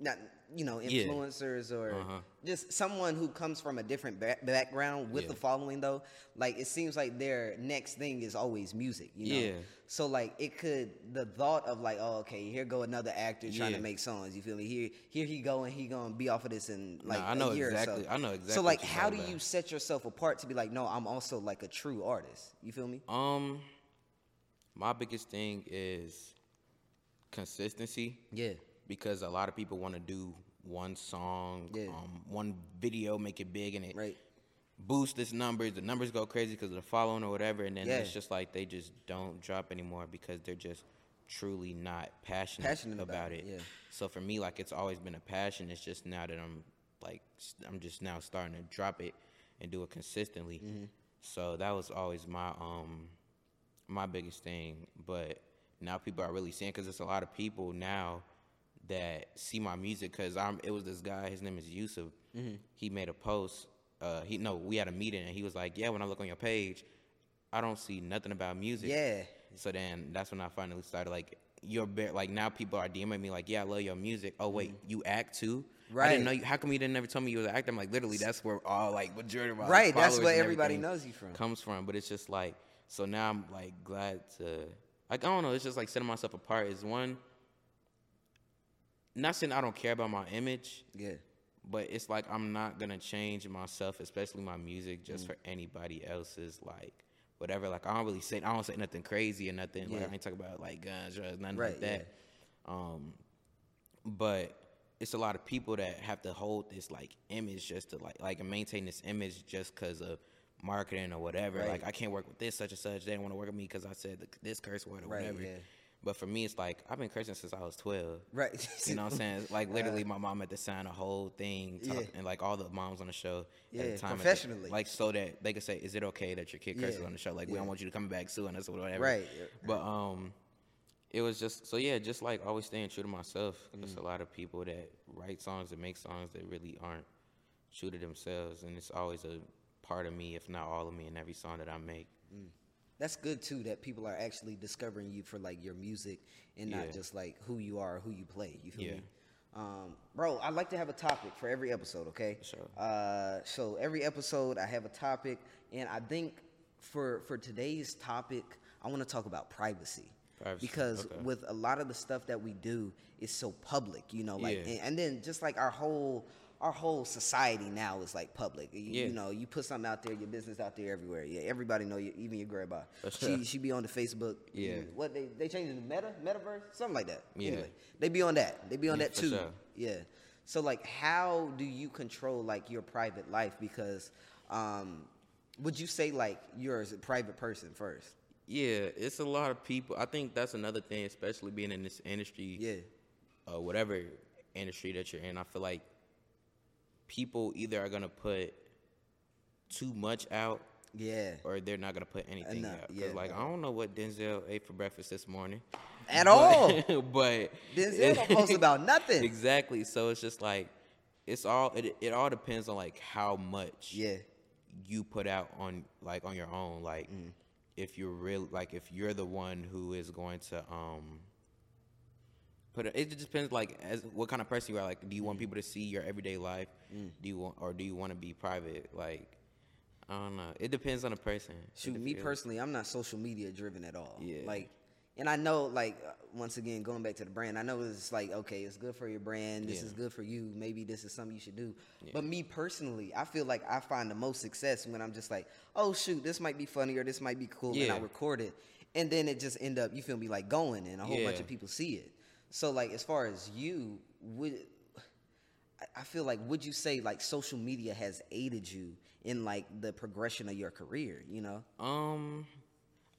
[SPEAKER 2] not you know
[SPEAKER 1] Yeah.
[SPEAKER 2] influencers or
[SPEAKER 1] Uh-huh.
[SPEAKER 2] just someone who comes from a different back background with
[SPEAKER 1] Yeah.
[SPEAKER 2] the following though like it seems like their next thing is always music you know
[SPEAKER 1] Yeah.
[SPEAKER 2] so like it could the thought of like oh okay here go another actor trying to make songs you feel me here here he go and he gonna be off of this in like
[SPEAKER 1] I know
[SPEAKER 2] a year
[SPEAKER 1] exactly-
[SPEAKER 2] or so.
[SPEAKER 1] I know exactly so like
[SPEAKER 2] how do
[SPEAKER 1] talking
[SPEAKER 2] you set yourself apart to be like no I'm also like a true artist you feel me
[SPEAKER 1] um, my biggest thing is consistency.
[SPEAKER 2] yeah
[SPEAKER 1] because a lot of people want to do one song,
[SPEAKER 2] Yeah.
[SPEAKER 1] um, one video, make it big, and it
[SPEAKER 2] right
[SPEAKER 1] boosts its numbers. The numbers go crazy because of the following or whatever, and then
[SPEAKER 2] Yeah.
[SPEAKER 1] it's just like they just don't drop anymore because they're just truly not passionate,
[SPEAKER 2] Passionate about
[SPEAKER 1] about,
[SPEAKER 2] it,
[SPEAKER 1] it.
[SPEAKER 2] yeah.
[SPEAKER 1] So for me, like it's always been a passion. It's just now that I'm like I'm just now starting to drop it and do it consistently.
[SPEAKER 2] Mm-hmm.
[SPEAKER 1] So that was always my um my biggest thing. But now people are really seeing because it's a lot of people now that see my music because I'm. It was this guy. His name is Yusuf.
[SPEAKER 2] Mm-hmm.
[SPEAKER 1] He made a post. Uh, he no, we had a meeting and he was like, "Yeah, when I look on your page, I don't see nothing about music."
[SPEAKER 2] yeah
[SPEAKER 1] So then that's when I finally started like you're bare, like now people are DMing me like, yeah, I love your music. Oh wait, you act too.
[SPEAKER 2] Right.
[SPEAKER 1] I didn't know you. How come you didn't never tell me you was an actor? I'm like, literally, that's where all like majority of my
[SPEAKER 2] Right, that's where everybody knows you from.
[SPEAKER 1] Comes from, but it's just like so now I'm like glad to like I don't know. It's just like setting myself apart is one. Not saying I don't care about my image,
[SPEAKER 2] Yeah.
[SPEAKER 1] but it's like I'm not gonna change myself, especially my music, just
[SPEAKER 2] Mm.
[SPEAKER 1] for anybody else's like whatever. Like I don't really say I don't say nothing crazy or nothing. Like
[SPEAKER 2] Yeah.
[SPEAKER 1] I ain't talking about like guns, drugs, nothing
[SPEAKER 2] Right,
[SPEAKER 1] like that. Um, but it's a lot of people that have to hold this like image just to like like maintain this image just because of marketing or whatever.
[SPEAKER 2] Right.
[SPEAKER 1] Like I can't work with this such and such. They don't want to work with me because I said th- this curse word or
[SPEAKER 2] Right,
[SPEAKER 1] whatever.
[SPEAKER 2] yeah.
[SPEAKER 1] But for me, it's like I've been Christian since I was twelve.
[SPEAKER 2] Right.
[SPEAKER 1] You know what I'm saying? Like literally, my mom had to sign a whole thing, talk,
[SPEAKER 2] Yeah.
[SPEAKER 1] and like all the moms on the show at the time,
[SPEAKER 2] professionally.
[SPEAKER 1] like so that they could say, "Is it okay that your kid curses
[SPEAKER 2] Yeah,
[SPEAKER 1] on the show? Like we don't want you to come back suing us or whatever."
[SPEAKER 2] Right.
[SPEAKER 1] But um, it was just so yeah, just like always staying true to myself. There's
[SPEAKER 2] Mm.
[SPEAKER 1] a lot of people that write songs and make songs that really aren't true to themselves, and it's always a part of me, if not all of me, in every song that I make.
[SPEAKER 2] That's good too that people are actually discovering you for like your music and
[SPEAKER 1] Yeah.
[SPEAKER 2] not just like who you are, who you play. You feel
[SPEAKER 1] Yeah.
[SPEAKER 2] me? Um, bro, I like to have a topic for every episode. Okay.
[SPEAKER 1] Sure.
[SPEAKER 2] Uh, so every episode I have a topic, and I think for for today's topic, I want to talk about privacy.
[SPEAKER 1] Privacy,
[SPEAKER 2] Because
[SPEAKER 1] okay.
[SPEAKER 2] with a lot of the stuff that we do is so public, you know, like,
[SPEAKER 1] Yeah.
[SPEAKER 2] and, and then just like our whole our whole society now is like public. You, you know, you put something out there, your business out there everywhere. Yeah, everybody know you, even your grandma. She she be on the Facebook.
[SPEAKER 1] Yeah.
[SPEAKER 2] even- What they they changed the Meta Metaverse something like that.
[SPEAKER 1] Yeah.
[SPEAKER 2] Anyway, they be on that. They be on
[SPEAKER 1] Yeah,
[SPEAKER 2] that too.
[SPEAKER 1] sure.
[SPEAKER 2] Yeah. So like, how do you control like your private life? Because um, would you say like you're a private person first?
[SPEAKER 1] Yeah, it's a lot of people. I think that's another thing, especially being in this industry.
[SPEAKER 2] Yeah.
[SPEAKER 1] uh, whatever industry that you're in, I feel like people either are gonna put too much out
[SPEAKER 2] Yeah.
[SPEAKER 1] or they're not gonna put anything
[SPEAKER 2] Enough,
[SPEAKER 1] out. 'Cause,
[SPEAKER 2] yeah.
[SPEAKER 1] like I don't know what Denzel ate for breakfast this morning
[SPEAKER 2] At
[SPEAKER 1] but-
[SPEAKER 2] all.
[SPEAKER 1] but
[SPEAKER 2] Denzel don't post about nothing.
[SPEAKER 1] exactly. So it's just like it's all it, it all depends on like how much
[SPEAKER 2] Yeah.
[SPEAKER 1] you put out on like on your own like
[SPEAKER 2] Mm.
[SPEAKER 1] if you're real like if you're the one who is going to um put it, it just depends like as what kind of person you are like do you
[SPEAKER 2] Mm.
[SPEAKER 1] want people to see your everyday life do you want or do you want to be private like i don't know it depends on the person
[SPEAKER 2] Shoot, me personally, I'm not social media driven at all.
[SPEAKER 1] Yeah.
[SPEAKER 2] Like, and I know, like, uh, once again, going back to the brand, I know it's like, okay, it's good for your brand. This
[SPEAKER 1] Yeah.
[SPEAKER 2] is good for you. Maybe this is something you should do. But me personally, I feel like I find the most success when I'm just like, oh shoot, this might be funny or this might be cool, and I record it, and then it just end up, you feel me, like going, and a whole bunch of people see it. So like, as far as you would. I- feel like would you say like social media has aided you in like the progression of your career, you know?
[SPEAKER 1] Um,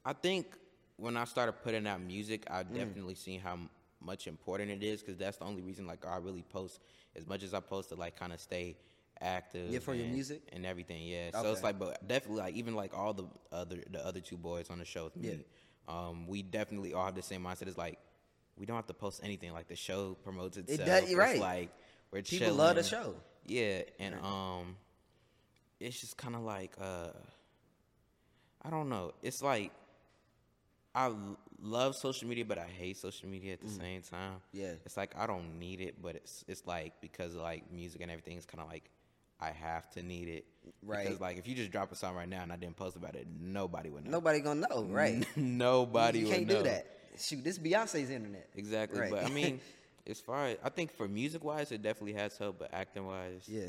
[SPEAKER 1] I think when I started putting out music, I
[SPEAKER 2] Mm.
[SPEAKER 1] definitely seen how much important it is because that's the only reason like I really post as much as I post to like kind of stay active.
[SPEAKER 2] Yeah, for your music?
[SPEAKER 1] and everything. Yeah, so it's like, but definitely like even like all the other the other two boys on the show with me, um, we definitely all have the same mindset. It's like we don't have to post anything. Like the show promotes itself.
[SPEAKER 2] It does-
[SPEAKER 1] It's
[SPEAKER 2] right.
[SPEAKER 1] Like we're
[SPEAKER 2] People love the show.
[SPEAKER 1] Yeah, and um, it's just kind of like uh, I don't know. It's like I love social media, but I hate social media at the same time.
[SPEAKER 2] Mm. Yeah.
[SPEAKER 1] it's like I don't need it, but it's it's like because of, like music and everything, it's kind of like I have to need it.
[SPEAKER 2] Right.
[SPEAKER 1] Because like if you just drop a song right now and I didn't post about it, nobody would know.
[SPEAKER 2] Nobody gonna know, right?
[SPEAKER 1] nobody
[SPEAKER 2] you
[SPEAKER 1] would
[SPEAKER 2] can't
[SPEAKER 1] know.
[SPEAKER 2] do that. Shoot, this Beyonce's internet.
[SPEAKER 1] Exactly.
[SPEAKER 2] Right.
[SPEAKER 1] But I mean, as far as I think for music wise, it definitely has helped, but acting wise,
[SPEAKER 2] Yeah.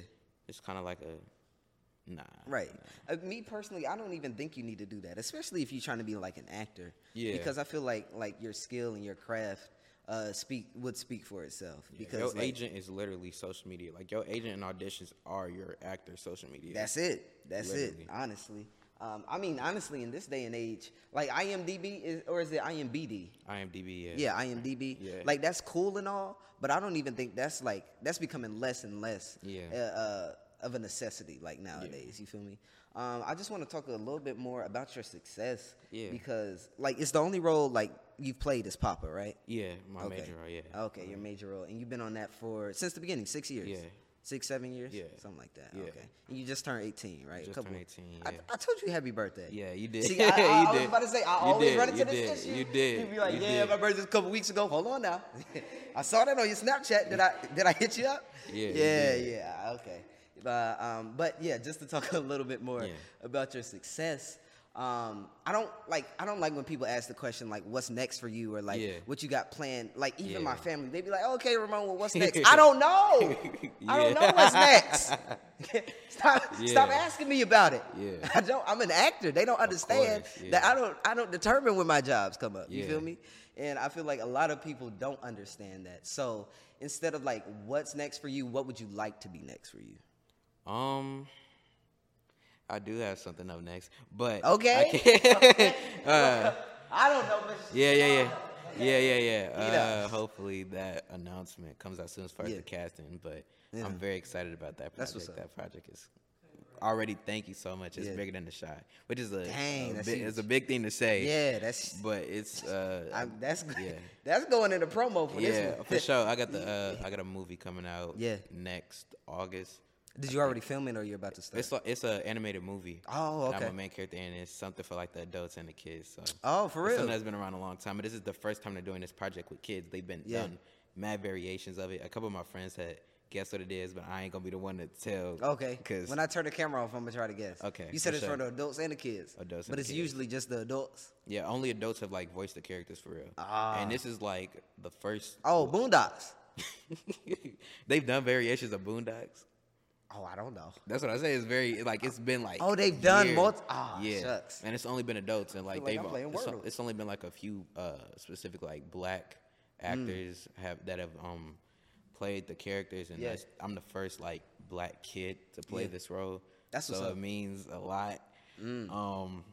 [SPEAKER 1] it's kind of like a nah.
[SPEAKER 2] Right. Uh, me personally, I don't even think you need to do that, especially if you're trying to be like an actor.
[SPEAKER 1] Yeah.
[SPEAKER 2] Because I feel like like your skill and your craft uh, speak would speak for itself.
[SPEAKER 1] Yeah,
[SPEAKER 2] because
[SPEAKER 1] your
[SPEAKER 2] like,
[SPEAKER 1] agent is literally social media. Like your agent and auditions are your actor social media.
[SPEAKER 2] That's it. That's
[SPEAKER 1] Literally.
[SPEAKER 2] it. Honestly. Um, I mean, honestly, in this day and age, like IMDb is, or is it IMBD?
[SPEAKER 1] IMDb. Yeah.
[SPEAKER 2] Yeah, IMDb.
[SPEAKER 1] Yeah.
[SPEAKER 2] Like that's cool and all, but I don't even think that's like that's becoming less and less
[SPEAKER 1] Yeah.
[SPEAKER 2] uh, uh, of a necessity like nowadays. You feel me? Um, I just want to talk a little bit more about your success.
[SPEAKER 1] Yeah.
[SPEAKER 2] Because like it's the only role like you've played as Papa, right?
[SPEAKER 1] Yeah, my major role. Yeah.
[SPEAKER 2] Okay, your major role, and you've been on that for since the beginning, six years.
[SPEAKER 1] Yeah.
[SPEAKER 2] Six, seven years?
[SPEAKER 1] Yeah.
[SPEAKER 2] Something like that.
[SPEAKER 1] Yeah.
[SPEAKER 2] Okay. And you just turned 18, right?
[SPEAKER 1] Just turned 18,
[SPEAKER 2] I,
[SPEAKER 1] yeah.
[SPEAKER 2] I told you happy birthday.
[SPEAKER 1] Yeah, you did.
[SPEAKER 2] See, I, I, I was about to say, I
[SPEAKER 1] You
[SPEAKER 2] always
[SPEAKER 1] did,
[SPEAKER 2] run into
[SPEAKER 1] you
[SPEAKER 2] this
[SPEAKER 1] did,
[SPEAKER 2] issue.
[SPEAKER 1] you did,
[SPEAKER 2] You'd be like,
[SPEAKER 1] you
[SPEAKER 2] yeah,
[SPEAKER 1] did.
[SPEAKER 2] my birthday's a couple weeks ago. Hold on now. I saw that on your Snapchat. Did I did I hit you up?
[SPEAKER 1] Yeah,
[SPEAKER 2] Yeah, yeah. Okay. But, um, but yeah, just to talk a little bit more
[SPEAKER 1] Yeah.
[SPEAKER 2] about your success. Um, I don't like I don't like when people ask the question like what's next for you or like
[SPEAKER 1] Yeah.
[SPEAKER 2] what you got planned. Like even my family, they'd be like, okay, Ramon, well, what's next? I don't know. I don't know what's next. stop stop asking me about it.
[SPEAKER 1] Yeah.
[SPEAKER 2] I don't I'm an actor. They don't understand that. I don't I don't determine when my jobs come up. You feel me? And I feel like a lot of people don't understand that. So instead of like what's next for you, what would you like to be next for you?
[SPEAKER 1] Um, I do have something up next, but
[SPEAKER 2] Okay.
[SPEAKER 1] I uh,
[SPEAKER 2] I don't know, but
[SPEAKER 1] yeah, yeah, yeah, yeah, yeah, yeah. Uh, hopefully that announcement comes out soon as far as
[SPEAKER 2] Yeah.
[SPEAKER 1] the casting. But
[SPEAKER 2] Yeah.
[SPEAKER 1] I'm very excited about that project.
[SPEAKER 2] That's what's up.
[SPEAKER 1] That project is already. Thank you so much. It's
[SPEAKER 2] Yeah.
[SPEAKER 1] bigger than the shot, which is a,
[SPEAKER 2] Dang,
[SPEAKER 1] a big, it's a big thing to say.
[SPEAKER 2] Yeah, that's
[SPEAKER 1] But it's uh,
[SPEAKER 2] I'm, that's
[SPEAKER 1] yeah.
[SPEAKER 2] that's going in the promo for this
[SPEAKER 1] Yeah,
[SPEAKER 2] one.
[SPEAKER 1] for sure. I got the uh, I got a movie coming out.
[SPEAKER 2] Yeah.
[SPEAKER 1] next August.
[SPEAKER 2] Did you already film it or you're about to start?
[SPEAKER 1] It's like it's an animated movie.
[SPEAKER 2] Oh, okay.
[SPEAKER 1] I'm a main character, and it's something for like the adults and the kids. So
[SPEAKER 2] Oh, for real?
[SPEAKER 1] something that's been around a long time. But this is the first time they're doing this project with kids. They've been
[SPEAKER 2] Yeah.
[SPEAKER 1] done mad variations of it. A couple of my friends had guessed what it is, but I ain't gonna be the one to tell.
[SPEAKER 2] Okay.
[SPEAKER 1] because
[SPEAKER 2] When I turn the camera off, I'm gonna try to guess.
[SPEAKER 1] Okay,
[SPEAKER 2] You said
[SPEAKER 1] for
[SPEAKER 2] it's for the adults and the kids.
[SPEAKER 1] Adults
[SPEAKER 2] But it's
[SPEAKER 1] kids.
[SPEAKER 2] usually just the adults.
[SPEAKER 1] yeah, only adults have like voiced the characters for real.
[SPEAKER 2] Ah.
[SPEAKER 1] And this is like the first.
[SPEAKER 2] Oh, Boondocks.
[SPEAKER 1] they've done variations of Boondocks.
[SPEAKER 2] Oh, I don't know.
[SPEAKER 1] That's what I say. It's very like it's been like
[SPEAKER 2] Oh, they've done
[SPEAKER 1] years.
[SPEAKER 2] multi- ah,
[SPEAKER 1] yeah,
[SPEAKER 2] shucks.
[SPEAKER 1] and it's only been adults and like
[SPEAKER 2] like I'm
[SPEAKER 1] they've
[SPEAKER 2] playing
[SPEAKER 1] it's,
[SPEAKER 2] Wordle.
[SPEAKER 1] it's only been like a few uh specific like black
[SPEAKER 2] Mm.
[SPEAKER 1] actors have that have um played the characters and
[SPEAKER 2] Yeah.
[SPEAKER 1] that's, I'm the first like black kid to play
[SPEAKER 2] Yeah.
[SPEAKER 1] this role.
[SPEAKER 2] That's
[SPEAKER 1] so
[SPEAKER 2] what's up. Mm.
[SPEAKER 1] it means a lot. Um,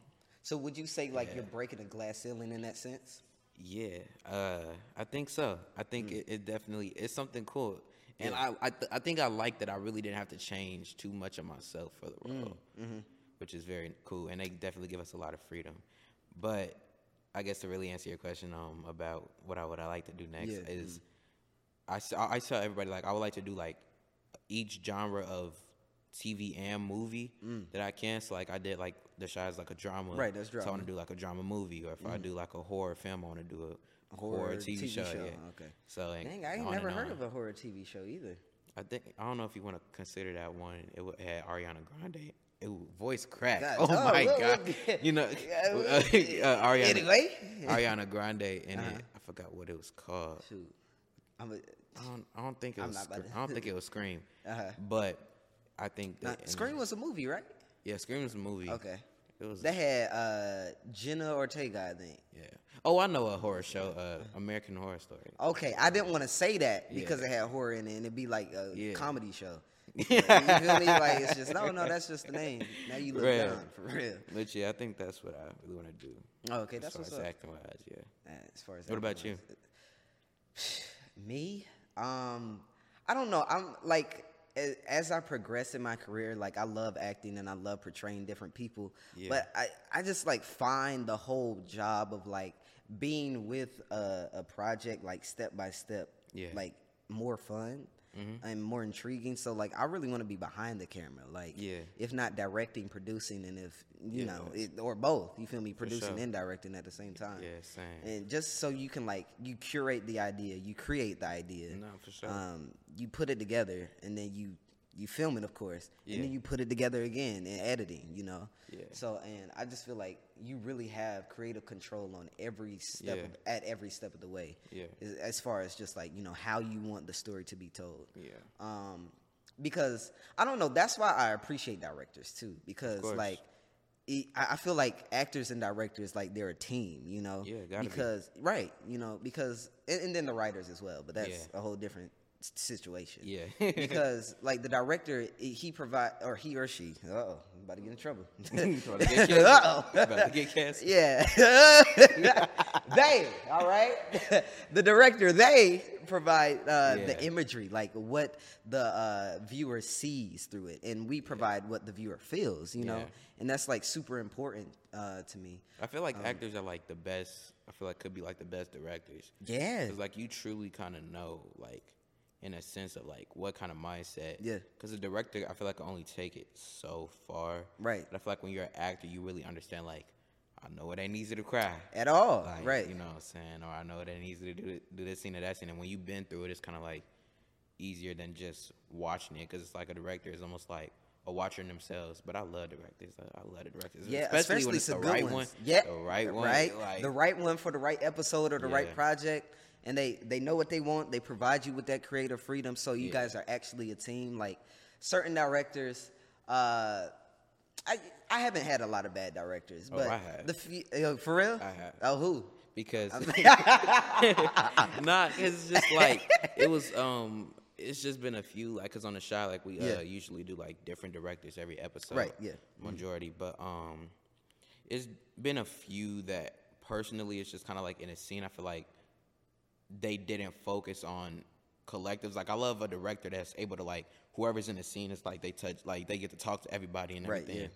[SPEAKER 2] So would you say like
[SPEAKER 1] Yeah.
[SPEAKER 2] you're breaking a glass ceiling in that sense?
[SPEAKER 1] Yeah, uh, I think so. I think
[SPEAKER 2] Mm.
[SPEAKER 1] it, it definitely it's something cool, and I I, th- I think I like that I really didn't have to change too much of myself for the
[SPEAKER 2] Mm,
[SPEAKER 1] role,
[SPEAKER 2] mm-hmm.
[SPEAKER 1] which is very cool, and they definitely give us a lot of freedom. But I guess to really answer your question um about what I would I like to do next
[SPEAKER 2] Yeah, mm.
[SPEAKER 1] is I s- I I tell everybody like I would like to do like each genre of TV and movie that I can. So like I did like the Chi is like a drama.
[SPEAKER 2] Mm. Right, that's
[SPEAKER 1] So I
[SPEAKER 2] drama. Mm.
[SPEAKER 1] want to do like a drama movie, or if I do like a horror film, I want to do a horror,
[SPEAKER 2] Horror
[SPEAKER 1] TV,
[SPEAKER 2] TV
[SPEAKER 1] show.
[SPEAKER 2] show,
[SPEAKER 1] Yeah.
[SPEAKER 2] okay.
[SPEAKER 1] So like,
[SPEAKER 2] Dang, I ain't never heard
[SPEAKER 1] on.
[SPEAKER 2] of a horror TV show either.
[SPEAKER 1] I think I don't know if you want to consider that one. It had Ariana Grande. It voice crack.
[SPEAKER 2] God,
[SPEAKER 1] oh
[SPEAKER 2] oh,
[SPEAKER 1] my
[SPEAKER 2] look,
[SPEAKER 1] god!
[SPEAKER 2] look.
[SPEAKER 1] You know, uh, Ariana.
[SPEAKER 2] Anyway.
[SPEAKER 1] Ariana Grande in
[SPEAKER 2] Uh-huh.
[SPEAKER 1] it. I forgot what it was called.
[SPEAKER 2] Shoot. I'm a,
[SPEAKER 1] I don't. I don't think it
[SPEAKER 2] I'm
[SPEAKER 1] was. Scre- I don't think it was Scream.
[SPEAKER 2] Uh-huh.
[SPEAKER 1] But I think that and-
[SPEAKER 2] Scream was a movie, right?
[SPEAKER 1] Yeah, Scream was a movie.
[SPEAKER 2] Okay.
[SPEAKER 1] It was.
[SPEAKER 2] They had uh, Jenna Ortega, I think.
[SPEAKER 1] yeah. Oh, I know a horror show. Uh, American Horror Story.
[SPEAKER 2] Okay, I didn't want to say that because
[SPEAKER 1] Yeah.
[SPEAKER 2] it had horror in it, and it'd be like a
[SPEAKER 1] Yeah.
[SPEAKER 2] comedy show. you feel me? Like it's just no, no. That's just the name. Now you look
[SPEAKER 1] Right.
[SPEAKER 2] down for real.
[SPEAKER 1] But yeah, I think that's what I really want to do.
[SPEAKER 2] Oh, okay,
[SPEAKER 1] as
[SPEAKER 2] that's
[SPEAKER 1] far
[SPEAKER 2] what's
[SPEAKER 1] as
[SPEAKER 2] up.
[SPEAKER 1] acting wise, yeah.
[SPEAKER 2] Uh, As far as
[SPEAKER 1] What about you?
[SPEAKER 2] Me? Um, I don't know. I'm like as I progress in my career, like I love acting and I love portraying different people.
[SPEAKER 1] Yeah.
[SPEAKER 2] But I, I just like find the whole job of like being with a, a project like step by step,
[SPEAKER 1] Yeah.
[SPEAKER 2] like more fun. And more intriguing. So like I really want to be behind the camera. Like
[SPEAKER 1] Yeah.
[SPEAKER 2] if not directing, producing and if you
[SPEAKER 1] Yeah.
[SPEAKER 2] know, it, or both. You feel me? Producing
[SPEAKER 1] sure.
[SPEAKER 2] and directing at the same time.
[SPEAKER 1] Yeah, same.
[SPEAKER 2] And just so you can like you curate the idea, you create the idea.
[SPEAKER 1] No, for sure.
[SPEAKER 2] Um, you put it together, and then you you film it, of course, and then you put it together again in editing. You know.
[SPEAKER 1] Yeah.
[SPEAKER 2] So and I just feel like you really have creative control on every step
[SPEAKER 1] Yeah.
[SPEAKER 2] of, at every step of the way.
[SPEAKER 1] Yeah.
[SPEAKER 2] As, far as just like you know how you want the story to be told.
[SPEAKER 1] Yeah.
[SPEAKER 2] Um, because I don't know. That's why I appreciate directors too. Because like, it, I feel like actors and directors like they're a team. You know.
[SPEAKER 1] Yeah, gotta be.
[SPEAKER 2] because right. You know because and, and then the writers as well. But that's
[SPEAKER 1] Yeah.
[SPEAKER 2] a whole different situation.
[SPEAKER 1] Yeah.
[SPEAKER 2] because like the director, he- provide or he or she. Uh oh, about to get in trouble.
[SPEAKER 1] About to get cast.
[SPEAKER 2] Uh-oh.
[SPEAKER 1] About to get cast.
[SPEAKER 2] Yeah. they, all right? the director, they provide uh, the imagery, like what the uh, viewer sees through it. And we provide what the viewer feels, you know?
[SPEAKER 1] Yeah.
[SPEAKER 2] And that's like super important uh, to me.
[SPEAKER 1] I feel like
[SPEAKER 2] Um,
[SPEAKER 1] actors are like the best. I feel like could be like the best directors.
[SPEAKER 2] Yeah.
[SPEAKER 1] Cause like you truly kind of know like in a sense of like what kind of mindset.
[SPEAKER 2] Yeah.
[SPEAKER 1] Because the director, I feel like can only take it so far.
[SPEAKER 2] Right.
[SPEAKER 1] But I feel like when you're an actor, you really understand like. I know it ain't easy to cry.
[SPEAKER 2] At all,
[SPEAKER 1] Like,
[SPEAKER 2] right?
[SPEAKER 1] You know what I'm saying? Or I know it ain't easy to do, do this scene or that scene. And when you've been through it, it's kind of like easier than just watching it because it's like a director is almost like a watcher themselves. But I love directors. I, love the directors.
[SPEAKER 2] Yeah,
[SPEAKER 1] especially, when it's the
[SPEAKER 2] good
[SPEAKER 1] right
[SPEAKER 2] ones.
[SPEAKER 1] one.
[SPEAKER 2] Yeah,
[SPEAKER 1] the right one.
[SPEAKER 2] Right,
[SPEAKER 1] Like,
[SPEAKER 2] the right one for the right episode or the right project, and they they know what they want. They provide you with that creative freedom, so you
[SPEAKER 1] Yeah.
[SPEAKER 2] guys are actually a team. Like certain directors, uh, I I haven't had a lot of bad directors,
[SPEAKER 1] Oh,
[SPEAKER 2] but
[SPEAKER 1] I have.
[SPEAKER 2] the uh, for real.
[SPEAKER 1] I have.
[SPEAKER 2] Oh, who?
[SPEAKER 1] because nah, 'cause it's just like it was. Um, it's just been a few like because on the show like we uh,
[SPEAKER 2] Yeah.
[SPEAKER 1] usually do like different directors every episode.
[SPEAKER 2] Right, yeah.
[SPEAKER 1] Majority, but um, it's been a few that personally it's just kind of like in a scene. I feel like they didn't focus on collectives. Like I love a director that's able to like whoever's in the scene is like they touch like they get to talk to everybody and
[SPEAKER 2] Right,
[SPEAKER 1] everything.
[SPEAKER 2] yeah.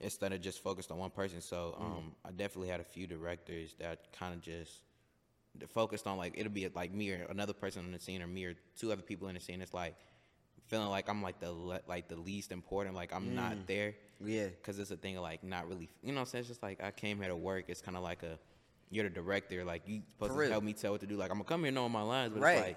[SPEAKER 1] Instead of just focused on one person. So
[SPEAKER 2] Mm.
[SPEAKER 1] um I definitely had a few directors that kind of just focused on like it'll be like me or another person in the scene or me or two other people in the scene. It's like feeling like I'm like the le- like the least important. Like I'm
[SPEAKER 2] Mm.
[SPEAKER 1] not there.
[SPEAKER 2] Yeah.
[SPEAKER 1] Because it's a thing of like not really, you know what I'm saying? It's just like I came here to work. It's kind of like a, you're the director. Like you supposed
[SPEAKER 2] For
[SPEAKER 1] to
[SPEAKER 2] real.
[SPEAKER 1] help me tell what to do. Like I'm gonna come here knowing my lines, but
[SPEAKER 2] Right.
[SPEAKER 1] it's like,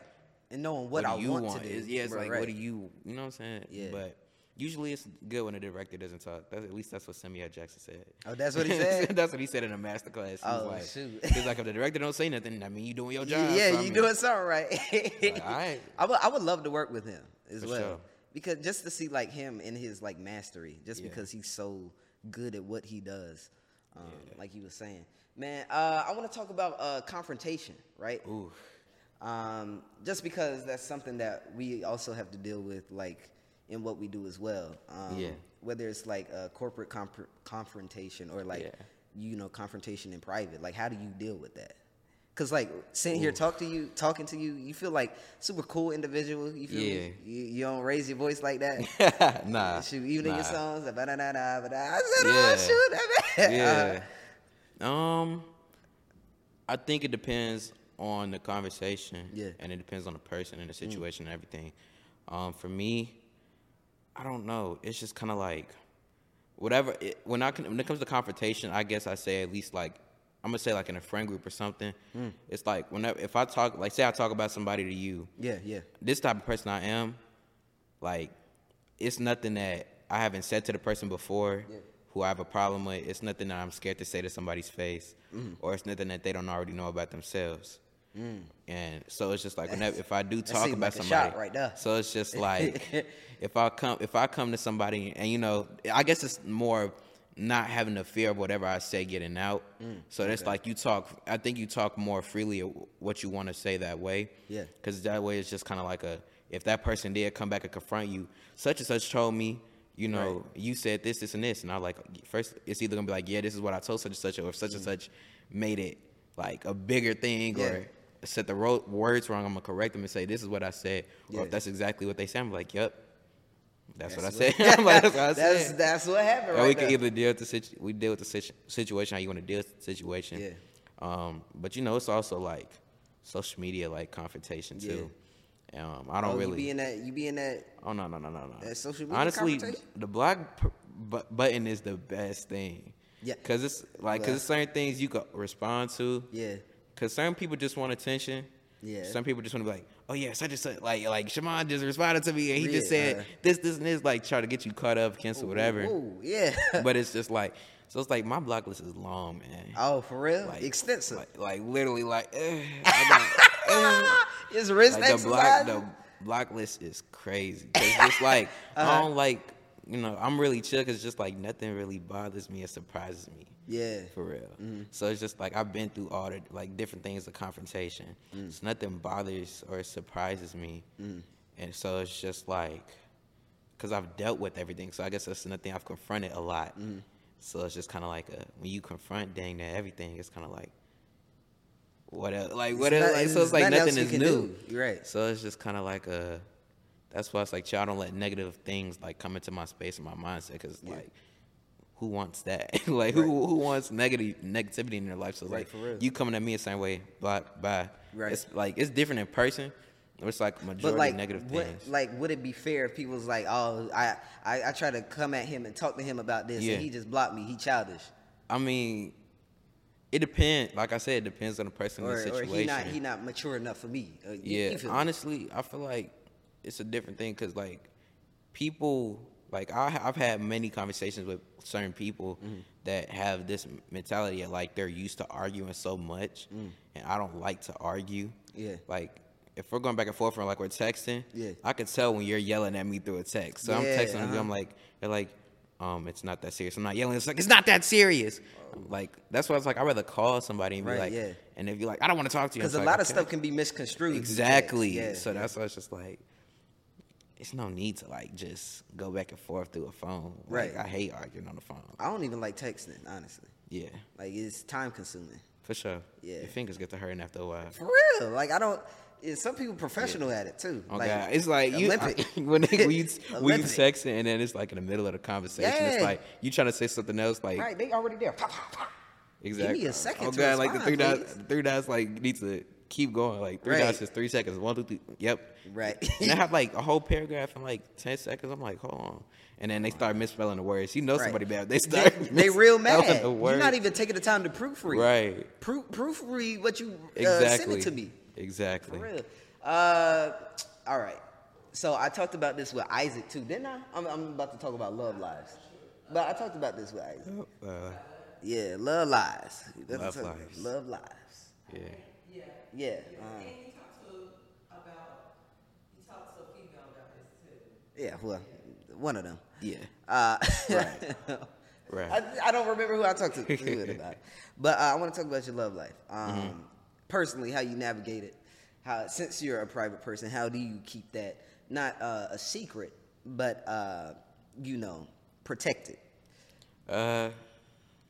[SPEAKER 2] and knowing what,
[SPEAKER 1] do
[SPEAKER 2] I want,
[SPEAKER 1] want?
[SPEAKER 2] to do.
[SPEAKER 1] It's- yeah, it's
[SPEAKER 2] Right,
[SPEAKER 1] like,
[SPEAKER 2] right.
[SPEAKER 1] what do you, you know what I'm saying?
[SPEAKER 2] Yeah.
[SPEAKER 1] But usually it's good when the director doesn't talk. That's, at least that's what Samuel Jackson said.
[SPEAKER 2] Oh, that's what he said?
[SPEAKER 1] that's what he said in a master class. He
[SPEAKER 2] Oh,
[SPEAKER 1] like,
[SPEAKER 2] shoot.
[SPEAKER 1] He's like, if the director don't say nothing, I mean, you doing your job.
[SPEAKER 2] Yeah,
[SPEAKER 1] So,
[SPEAKER 2] you
[SPEAKER 1] mean,
[SPEAKER 2] doing something right.
[SPEAKER 1] Like, alright.
[SPEAKER 2] I would I would love to work with him as
[SPEAKER 1] For
[SPEAKER 2] well.
[SPEAKER 1] sure.
[SPEAKER 2] Because just to see like him in his like mastery, just
[SPEAKER 1] Yeah.
[SPEAKER 2] because he's so good at what he does. Um, like you were saying. Man, uh, I want to talk about uh, confrontation, right?
[SPEAKER 1] Ooh.
[SPEAKER 2] Um, just because that's something that we also have to deal with, like in what we do as well. Um,
[SPEAKER 1] Yeah.
[SPEAKER 2] Whether it's like a corporate comp- confrontation or like
[SPEAKER 1] Yeah.
[SPEAKER 2] you know confrontation in private, like how do you deal with that? Cause like sitting here talk to you, talking to you, you feel like super cool individual. You feel?
[SPEAKER 1] Yeah.
[SPEAKER 2] You, you don't raise your voice like that.
[SPEAKER 1] nah.
[SPEAKER 2] Shoot, even in your songs. I said, oh
[SPEAKER 1] Yeah.
[SPEAKER 2] shoot,
[SPEAKER 1] yeah. Um, I think it depends on the conversation.
[SPEAKER 2] Yeah.
[SPEAKER 1] And it depends on the person and the situation and everything. Um, for me, I don't know. It's just kind of like whatever. It, when I can, when it comes to confrontation, I guess I say at least like I'm gonna say like in a friend group or something. It's like whenever if I talk like say I talk about somebody to you,
[SPEAKER 2] yeah, yeah,
[SPEAKER 1] this type of person I am, like, it's nothing that I haven't said to the person before who I have a problem with. It's nothing that I'm scared to say to somebody's face,
[SPEAKER 2] Mm-hmm.
[SPEAKER 1] or it's nothing that they don't already know about themselves.
[SPEAKER 2] Mm.
[SPEAKER 1] And so it's just like whenever if I do talk about
[SPEAKER 2] like
[SPEAKER 1] somebody,
[SPEAKER 2] right there.
[SPEAKER 1] so it's just like if I come if I come to somebody and you know I guess it's more not having the fear of whatever I say getting out.
[SPEAKER 2] Mm,
[SPEAKER 1] so it's like you talk. I think you talk more freely of what you want to say that way.
[SPEAKER 2] Yeah.
[SPEAKER 1] Because that way it's just kind of like a if that person did come back and confront you, such and such told me. You know, you said this, this, and this, and I like first. It's either gonna be like, yeah, this is what I told such and such, or if such and such made it like a bigger thing,
[SPEAKER 2] Mm. Yeah.
[SPEAKER 1] or said the ro- words wrong, I'm gonna correct them and say this is what I said,
[SPEAKER 2] Yeah.
[SPEAKER 1] or if that's exactly what they said, I'm like, yep, that's, what I
[SPEAKER 2] That's
[SPEAKER 1] said. Like, that's what I
[SPEAKER 2] that's
[SPEAKER 1] said.
[SPEAKER 2] that's what happened. Right
[SPEAKER 1] we can
[SPEAKER 2] there.
[SPEAKER 1] either deal with the situ- we deal with the situ- situation how you want to deal with the situation.
[SPEAKER 2] Yeah.
[SPEAKER 1] Um, but you know, it's also like social media like confrontation too. Um, I don't
[SPEAKER 2] Oh,
[SPEAKER 1] really.
[SPEAKER 2] You be in that. You be in that.
[SPEAKER 1] oh no no no no no.
[SPEAKER 2] that social media
[SPEAKER 1] Honestly, the block bu- button is the best thing.
[SPEAKER 2] Yeah.
[SPEAKER 1] Cause it's like, cause it's certain things you can respond to.
[SPEAKER 2] Yeah.
[SPEAKER 1] Cause some people just want attention.
[SPEAKER 2] Yeah.
[SPEAKER 1] Some people just want to be like, oh yeah, such and such. Like like Shamon just responded to me and he just
[SPEAKER 2] Yeah.
[SPEAKER 1] said this this and this. Like try to get you caught up, cancel whatever.
[SPEAKER 2] Ooh, yeah.
[SPEAKER 1] but it's just like so. It's like my block list is long, man.
[SPEAKER 2] oh, for real?
[SPEAKER 1] Like,
[SPEAKER 2] Extensive.
[SPEAKER 1] Like, like literally, like eh, got- eh.
[SPEAKER 2] it's wrist
[SPEAKER 1] like the block the block list is crazy. 'Cause it's just like
[SPEAKER 2] Uh-huh.
[SPEAKER 1] I don't like you know I'm really chill because just like nothing really bothers me or surprises me
[SPEAKER 2] yeah.
[SPEAKER 1] for real.
[SPEAKER 2] Mm-hmm.
[SPEAKER 1] So it's just like I've been through all the like different things of confrontation.
[SPEAKER 2] Mm.
[SPEAKER 1] So nothing bothers or surprises me, and so it's just like because I've dealt with everything. So I guess that's nothing I've confronted a lot.
[SPEAKER 2] Mm-hmm.
[SPEAKER 1] So it's just kind of like a when you confront dang near everything, it's kind of like what else? Like what else? Like, so
[SPEAKER 2] it's
[SPEAKER 1] like
[SPEAKER 2] nothing
[SPEAKER 1] nothing is new.
[SPEAKER 2] do. Right.
[SPEAKER 1] So it's just kind of like a. That's why it's like, child, don't let negative things like come into my space and my mindset, because like, who wants that? like, who who wants negative negativity in their life? So
[SPEAKER 2] Right,
[SPEAKER 1] like,
[SPEAKER 2] for real.
[SPEAKER 1] you coming at me the same way, bye, bye.
[SPEAKER 2] Right.
[SPEAKER 1] It's like it's different in person, It's like majority
[SPEAKER 2] like,
[SPEAKER 1] negative
[SPEAKER 2] what,
[SPEAKER 1] things.
[SPEAKER 2] like, would it be fair if people was like, "Oh, I, I, I try to come at him and talk to him about this,
[SPEAKER 1] Yeah.
[SPEAKER 2] and he just blocked me. He childish,
[SPEAKER 1] I mean, it depends. Like I said, it depends on the person
[SPEAKER 2] or,
[SPEAKER 1] and the
[SPEAKER 2] or
[SPEAKER 1] situation.
[SPEAKER 2] he not, he not mature enough for me." Uh,
[SPEAKER 1] Yeah, honestly, I feel like it's a different thing because like people, like I, I've had many conversations with certain people
[SPEAKER 2] Mm-hmm.
[SPEAKER 1] that have this mentality of like they're used to arguing so much, and I don't like to argue.
[SPEAKER 2] Mm. Yeah.
[SPEAKER 1] like. If we're going back and forth and like we're texting,
[SPEAKER 2] Yeah.
[SPEAKER 1] I could tell when you're yelling at me through a text. So I'm texting
[SPEAKER 2] uh-huh.
[SPEAKER 1] I'm like, they're like, um, it's not that serious. I'm not yelling. It's like it's not that serious. Like that's why it's like I'd rather call somebody and be
[SPEAKER 2] Right,
[SPEAKER 1] like,
[SPEAKER 2] yeah.
[SPEAKER 1] and if you're like, I don't want to talk to you,
[SPEAKER 2] because a
[SPEAKER 1] like,
[SPEAKER 2] lot of
[SPEAKER 1] okay.
[SPEAKER 2] stuff can be misconstrued.
[SPEAKER 1] Exactly.
[SPEAKER 2] Yeah.
[SPEAKER 1] So that's why it's just like, it's no need to like just go back and forth through a phone. Like,
[SPEAKER 2] Right.
[SPEAKER 1] I hate arguing on the phone.
[SPEAKER 2] I don't even like texting, honestly.
[SPEAKER 1] Yeah,
[SPEAKER 2] Like it's time consuming.
[SPEAKER 1] for sure.
[SPEAKER 2] Yeah.
[SPEAKER 1] Your fingers get to hurting after a while.
[SPEAKER 2] For real. Like I don't. Yeah, some people professional at it too.
[SPEAKER 1] Oh
[SPEAKER 2] like,
[SPEAKER 1] God, it's like you
[SPEAKER 2] Olympic.
[SPEAKER 1] when, they, when you when you texting and then it's like in the middle of the conversation. It's like you trying to say something else. Like
[SPEAKER 2] Right, they already there.
[SPEAKER 1] exactly.
[SPEAKER 2] Give me a second
[SPEAKER 1] Oh
[SPEAKER 2] to
[SPEAKER 1] God, like the
[SPEAKER 2] respond,
[SPEAKER 1] three dots. three dots like needs to keep going. Like three
[SPEAKER 2] Right.
[SPEAKER 1] dots is three seconds. One, two, three. Yep.
[SPEAKER 2] Right.
[SPEAKER 1] and I have like a whole paragraph in like ten seconds. I'm like, hold on. And then they start misspelling the words. You know
[SPEAKER 2] Right.
[SPEAKER 1] somebody bad. They
[SPEAKER 2] They,
[SPEAKER 1] start.
[SPEAKER 2] they real mad.
[SPEAKER 1] The
[SPEAKER 2] You're not even taking the time to proofread.
[SPEAKER 1] right.
[SPEAKER 2] Proof, proofread what you uh,
[SPEAKER 1] Exactly.
[SPEAKER 2] send it to me.
[SPEAKER 1] Exactly.
[SPEAKER 2] For real. Uh, all right. So I talked about this with Isaac too, didn't I? I'm, I'm about to talk about love lives, but I talked about this with Isaac.
[SPEAKER 1] Uh,
[SPEAKER 2] Yeah, love lives. That's
[SPEAKER 1] Love lives.
[SPEAKER 2] Love lives.
[SPEAKER 1] yeah.
[SPEAKER 2] Yeah.
[SPEAKER 3] And
[SPEAKER 2] um,
[SPEAKER 3] you talked to about you talked to a female about this too.
[SPEAKER 2] yeah. Well, one of them.
[SPEAKER 1] Yeah.
[SPEAKER 2] Uh,
[SPEAKER 1] Right.
[SPEAKER 2] I, I don't remember who I talked to, to it about, but uh, I want to talk about your love life. Um,
[SPEAKER 1] Mm-hmm.
[SPEAKER 2] Personally, how you navigate it. How since you're a private person, how do you keep that not uh, a secret, but uh, you know, protected?
[SPEAKER 1] Uh,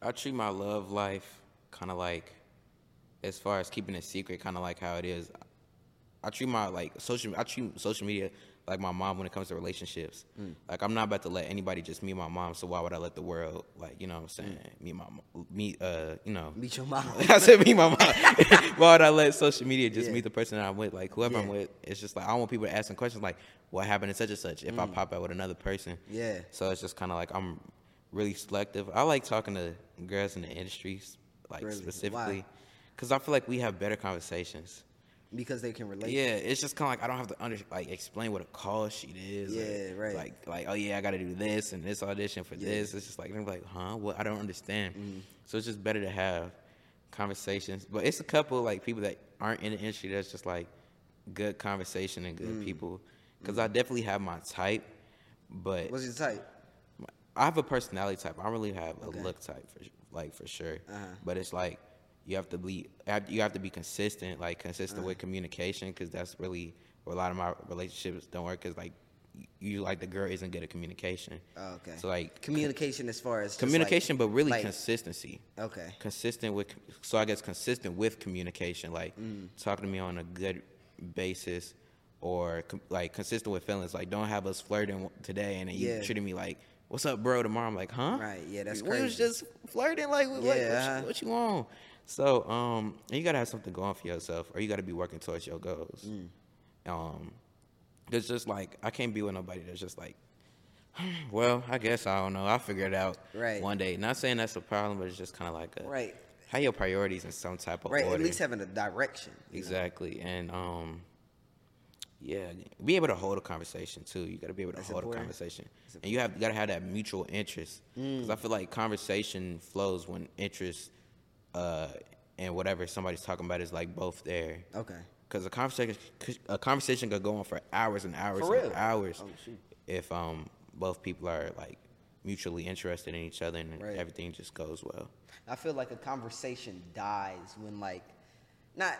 [SPEAKER 1] I treat my love life kind of like, as far as keeping it secret, kind of like how it is. I treat my like social. I treat social media like my mom when it comes to relationships. Like I'm not about to let anybody just meet my mom. So why would I let the world like you know what I'm saying meet my meet uh you know
[SPEAKER 2] Meet your mom.
[SPEAKER 1] I said meet my mom. Why would I let social media just
[SPEAKER 2] Yeah.
[SPEAKER 1] meet the person that I'm with? Like whoever I'm with, it's just like I don't want people to asking questions like what happened to such and such if I pop out with another person.
[SPEAKER 2] Mm. Yeah.
[SPEAKER 1] So it's just kind of like I'm really selective. I like talking to girls in the industries, like
[SPEAKER 2] Really? Why?
[SPEAKER 1] Because I feel like we have better conversations.
[SPEAKER 2] because they can relate.
[SPEAKER 1] Yeah, it's just kind of like I don't have to under like explain what a call sheet is.
[SPEAKER 2] Yeah,
[SPEAKER 1] like,
[SPEAKER 2] right.
[SPEAKER 1] Like like oh yeah, I got to do this and this audition for this. It's just like I'm like huh, what? I don't understand.
[SPEAKER 2] Mm-hmm.
[SPEAKER 1] So it's just better to have conversations. But it's a couple like people that aren't in the industry that's just like good conversation and good
[SPEAKER 2] Mm.
[SPEAKER 1] people. Because I definitely have my type, but
[SPEAKER 2] What's your type?
[SPEAKER 1] I have a personality type. I don't really have a
[SPEAKER 2] Okay.
[SPEAKER 1] look type for like for sure.
[SPEAKER 2] Uh-huh.
[SPEAKER 1] But it's like you have to be you have to be consistent, like consistent
[SPEAKER 2] Uh-huh.
[SPEAKER 1] with communication, because that's really where a lot of my relationships don't work. Because like you, like the girl isn't good at communication.
[SPEAKER 2] Oh, okay.
[SPEAKER 1] So like
[SPEAKER 2] Communication as far as
[SPEAKER 1] communication,
[SPEAKER 2] like-
[SPEAKER 1] but really
[SPEAKER 2] like-
[SPEAKER 1] consistency.
[SPEAKER 2] Okay.
[SPEAKER 1] Consistent with so I guess consistent with communication, like
[SPEAKER 2] Mm.
[SPEAKER 1] talking to me on a good basis. Or like consistent with feelings, like don't have us flirting today and then you
[SPEAKER 2] Yeah.
[SPEAKER 1] treating me like, "What's up, bro?" Tomorrow I'm like, "Huh?"
[SPEAKER 2] Right, yeah, that's
[SPEAKER 1] we was just flirting like,
[SPEAKER 2] Yeah,
[SPEAKER 1] what,
[SPEAKER 2] uh-huh.
[SPEAKER 1] you, what you want? So, um, you gotta have something going for yourself, or you gotta be working towards your goals.
[SPEAKER 2] Mm.
[SPEAKER 1] Um, it's just like I can't be with nobody that's just like, well, I guess I don't know. I'll figure it out
[SPEAKER 2] Right.
[SPEAKER 1] one day. Not saying that's a problem, but it's just kind of like a,
[SPEAKER 2] Right.
[SPEAKER 1] Have your priorities in some type of
[SPEAKER 2] Right.
[SPEAKER 1] order.
[SPEAKER 2] At least having a direction. you know?
[SPEAKER 1] Exactly, and um, yeah, be able to hold a conversation too. You got to be able to
[SPEAKER 2] That's
[SPEAKER 1] hold
[SPEAKER 2] important.
[SPEAKER 1] a conversation, and you have got to have that mutual interest. Because I feel like conversation flows when interest uh, and whatever somebody's talking about is like both there.
[SPEAKER 2] Okay.
[SPEAKER 1] Because a conversation, a conversation could go on for hours and hours
[SPEAKER 2] For
[SPEAKER 1] and
[SPEAKER 2] real?
[SPEAKER 1] hours
[SPEAKER 2] Oh,
[SPEAKER 1] if um both people are like mutually interested in each other and
[SPEAKER 2] Right.
[SPEAKER 1] everything just goes well.
[SPEAKER 2] I feel like a conversation dies when like not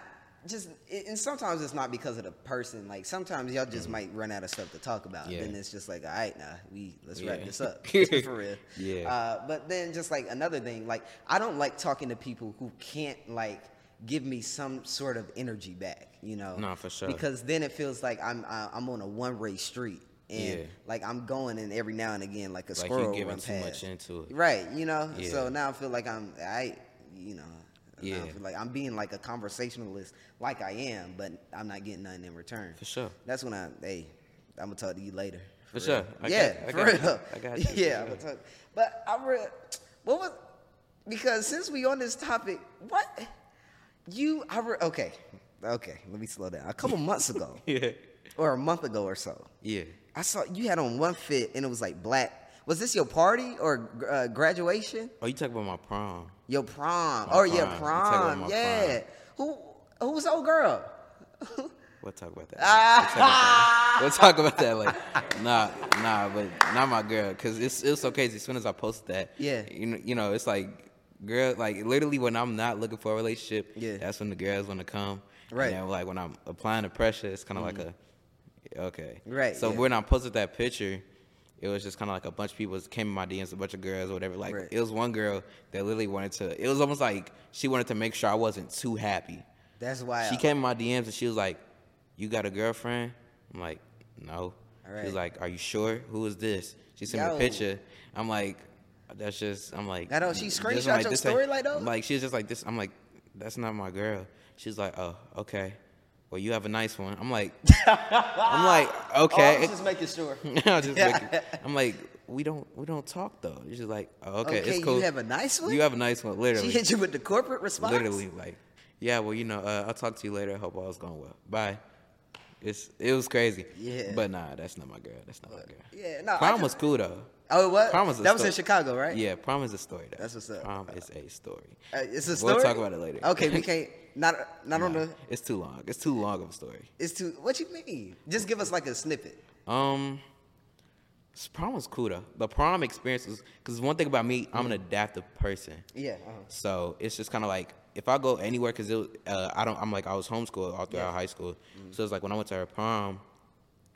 [SPEAKER 2] just and sometimes it's not because of the person. Like sometimes y'all just might run out of stuff to talk about.
[SPEAKER 1] Yeah.
[SPEAKER 2] Then it's just like, all right, nah, we let's wrap this up for real.
[SPEAKER 1] Yeah.
[SPEAKER 2] Uh, but then just like another thing, like I don't like talking to people who can't like give me some sort of energy back. You know?
[SPEAKER 1] No, for sure.
[SPEAKER 2] Because then it feels like I'm I'm on a one way street. And
[SPEAKER 1] Yeah.
[SPEAKER 2] like I'm going in every now and again, like a
[SPEAKER 1] Like
[SPEAKER 2] squirrel
[SPEAKER 1] you giving too
[SPEAKER 2] past.
[SPEAKER 1] much into it.
[SPEAKER 2] Right, you know.
[SPEAKER 1] Yeah.
[SPEAKER 2] So now I feel like I'm, I, you know, And I
[SPEAKER 1] Yeah.
[SPEAKER 2] feel like I'm being like a conversationalist, like I am, but I'm not getting nothing in return.
[SPEAKER 1] For sure.
[SPEAKER 2] That's when I, hey, I'm gonna talk to you later.
[SPEAKER 1] For sure. I
[SPEAKER 2] yeah,
[SPEAKER 1] got- I
[SPEAKER 2] for
[SPEAKER 1] got
[SPEAKER 2] real.
[SPEAKER 1] I got you,
[SPEAKER 2] Yeah,
[SPEAKER 1] sure.
[SPEAKER 2] I'm gonna talk. But I re- what was because since we on this topic, what you I re- okay, okay. Let me slow down. A couple months ago,
[SPEAKER 1] Yeah.
[SPEAKER 2] or a month ago or so,
[SPEAKER 1] Yeah.
[SPEAKER 2] I saw you had on one fit and it was like black. Was this your party or uh, graduation?
[SPEAKER 1] Oh, you talking about my prom?
[SPEAKER 2] Your prom.
[SPEAKER 1] My
[SPEAKER 2] oh yeah,
[SPEAKER 1] prom. You talking about
[SPEAKER 2] prom. Yeah. Who who the old girl?
[SPEAKER 1] We'll talk about that.
[SPEAKER 2] Ah.
[SPEAKER 1] We'll talk about that later. Nah, nah, but not my girl. Cause it's it's so crazy. As soon as I posted that,
[SPEAKER 2] Yeah.
[SPEAKER 1] you know, you know, it's like, girl, like literally when I'm not looking for a relationship,
[SPEAKER 2] Yeah.
[SPEAKER 1] that's when the girls want to come.
[SPEAKER 2] Right.
[SPEAKER 1] And like when I'm applying the pressure, it's kind of like a, okay.
[SPEAKER 2] Right,
[SPEAKER 1] So
[SPEAKER 2] yeah.
[SPEAKER 1] when I posted that picture. It was just kind of like a bunch of people came in my DMs, a bunch of girls or whatever. Like
[SPEAKER 2] Right.
[SPEAKER 1] it was one girl that literally wanted to. It was almost like she wanted to make sure I wasn't too happy.
[SPEAKER 2] That's why
[SPEAKER 1] She came in my DMs and she was like, "You got a girlfriend?" I'm like, "No." She
[SPEAKER 2] Alright.
[SPEAKER 1] was like, "Are you sure? Who is this?" She sent me a picture. I'm like, "That's just." I'm like,
[SPEAKER 2] I know, she
[SPEAKER 1] "This-
[SPEAKER 2] screenshot
[SPEAKER 1] I'm
[SPEAKER 2] your story
[SPEAKER 1] ain't-"
[SPEAKER 2] like that?
[SPEAKER 1] Like she was just like this. I'm like, "That's not my girl." She's like, "Oh, okay. Well, you have a nice one." I'm like, I'm like,
[SPEAKER 2] Oh,
[SPEAKER 1] okay.
[SPEAKER 2] was just making sure.
[SPEAKER 1] I was just making- I'm like, we don't we don't talk though. She's like, oh, okay,
[SPEAKER 2] Okay,
[SPEAKER 1] it's cool.
[SPEAKER 2] you have a nice one.
[SPEAKER 1] You have a nice one, literally.
[SPEAKER 2] She hit you with the corporate response.
[SPEAKER 1] Literally, like, yeah, well, you know, uh, I'll talk to you later. I hope all's going well. Bye. It's it was crazy.
[SPEAKER 2] Yeah.
[SPEAKER 1] But nah, that's not my girl. That's not my girl.
[SPEAKER 2] Yeah, no. I just-
[SPEAKER 1] was cool though.
[SPEAKER 2] Oh, what?
[SPEAKER 1] Prom was
[SPEAKER 2] that was in Chicago, right?
[SPEAKER 1] Yeah, prom is a story though.
[SPEAKER 2] That's what's up.
[SPEAKER 1] Prom is a story.
[SPEAKER 2] Uh, it's a story.
[SPEAKER 1] We'll talk about it later.
[SPEAKER 2] Okay, we can't. Not not on the.
[SPEAKER 1] it's too long. It's too long of a story.
[SPEAKER 2] It's too. What you mean? Just give us like a snippet.
[SPEAKER 1] Um, prom was cool though. The prom experience was because one thing about me, I'm an adaptive person.
[SPEAKER 2] Yeah. Uh-huh.
[SPEAKER 1] So it's just kind of like if I go anywhere, cause uh, I don't, I'm like I was homeschooled all throughout
[SPEAKER 2] Yeah. Mm-hmm.
[SPEAKER 1] high school. So it's like when I went to her prom,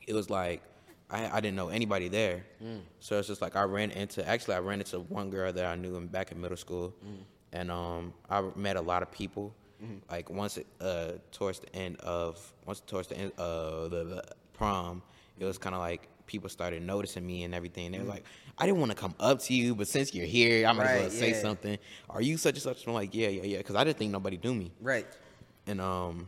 [SPEAKER 1] it was like I, I didn't know anybody there.
[SPEAKER 2] Mm.
[SPEAKER 1] So it's just like I ran into actually I ran into one girl that I knew in, back in middle school,
[SPEAKER 2] Mm.
[SPEAKER 1] and um I met a lot of people.
[SPEAKER 2] Mm-hmm.
[SPEAKER 1] Like once uh towards the end of once towards the end of the, the prom, it was kind of like people started noticing me and everything. They were like, I didn't want to come up to you, but since you're here, I might as well.
[SPEAKER 2] Right,
[SPEAKER 1] say
[SPEAKER 2] yeah.
[SPEAKER 1] something. Are you such and such? I'm like, yeah, yeah, yeah, because I didn't think nobody knew me
[SPEAKER 2] Right.
[SPEAKER 1] and um,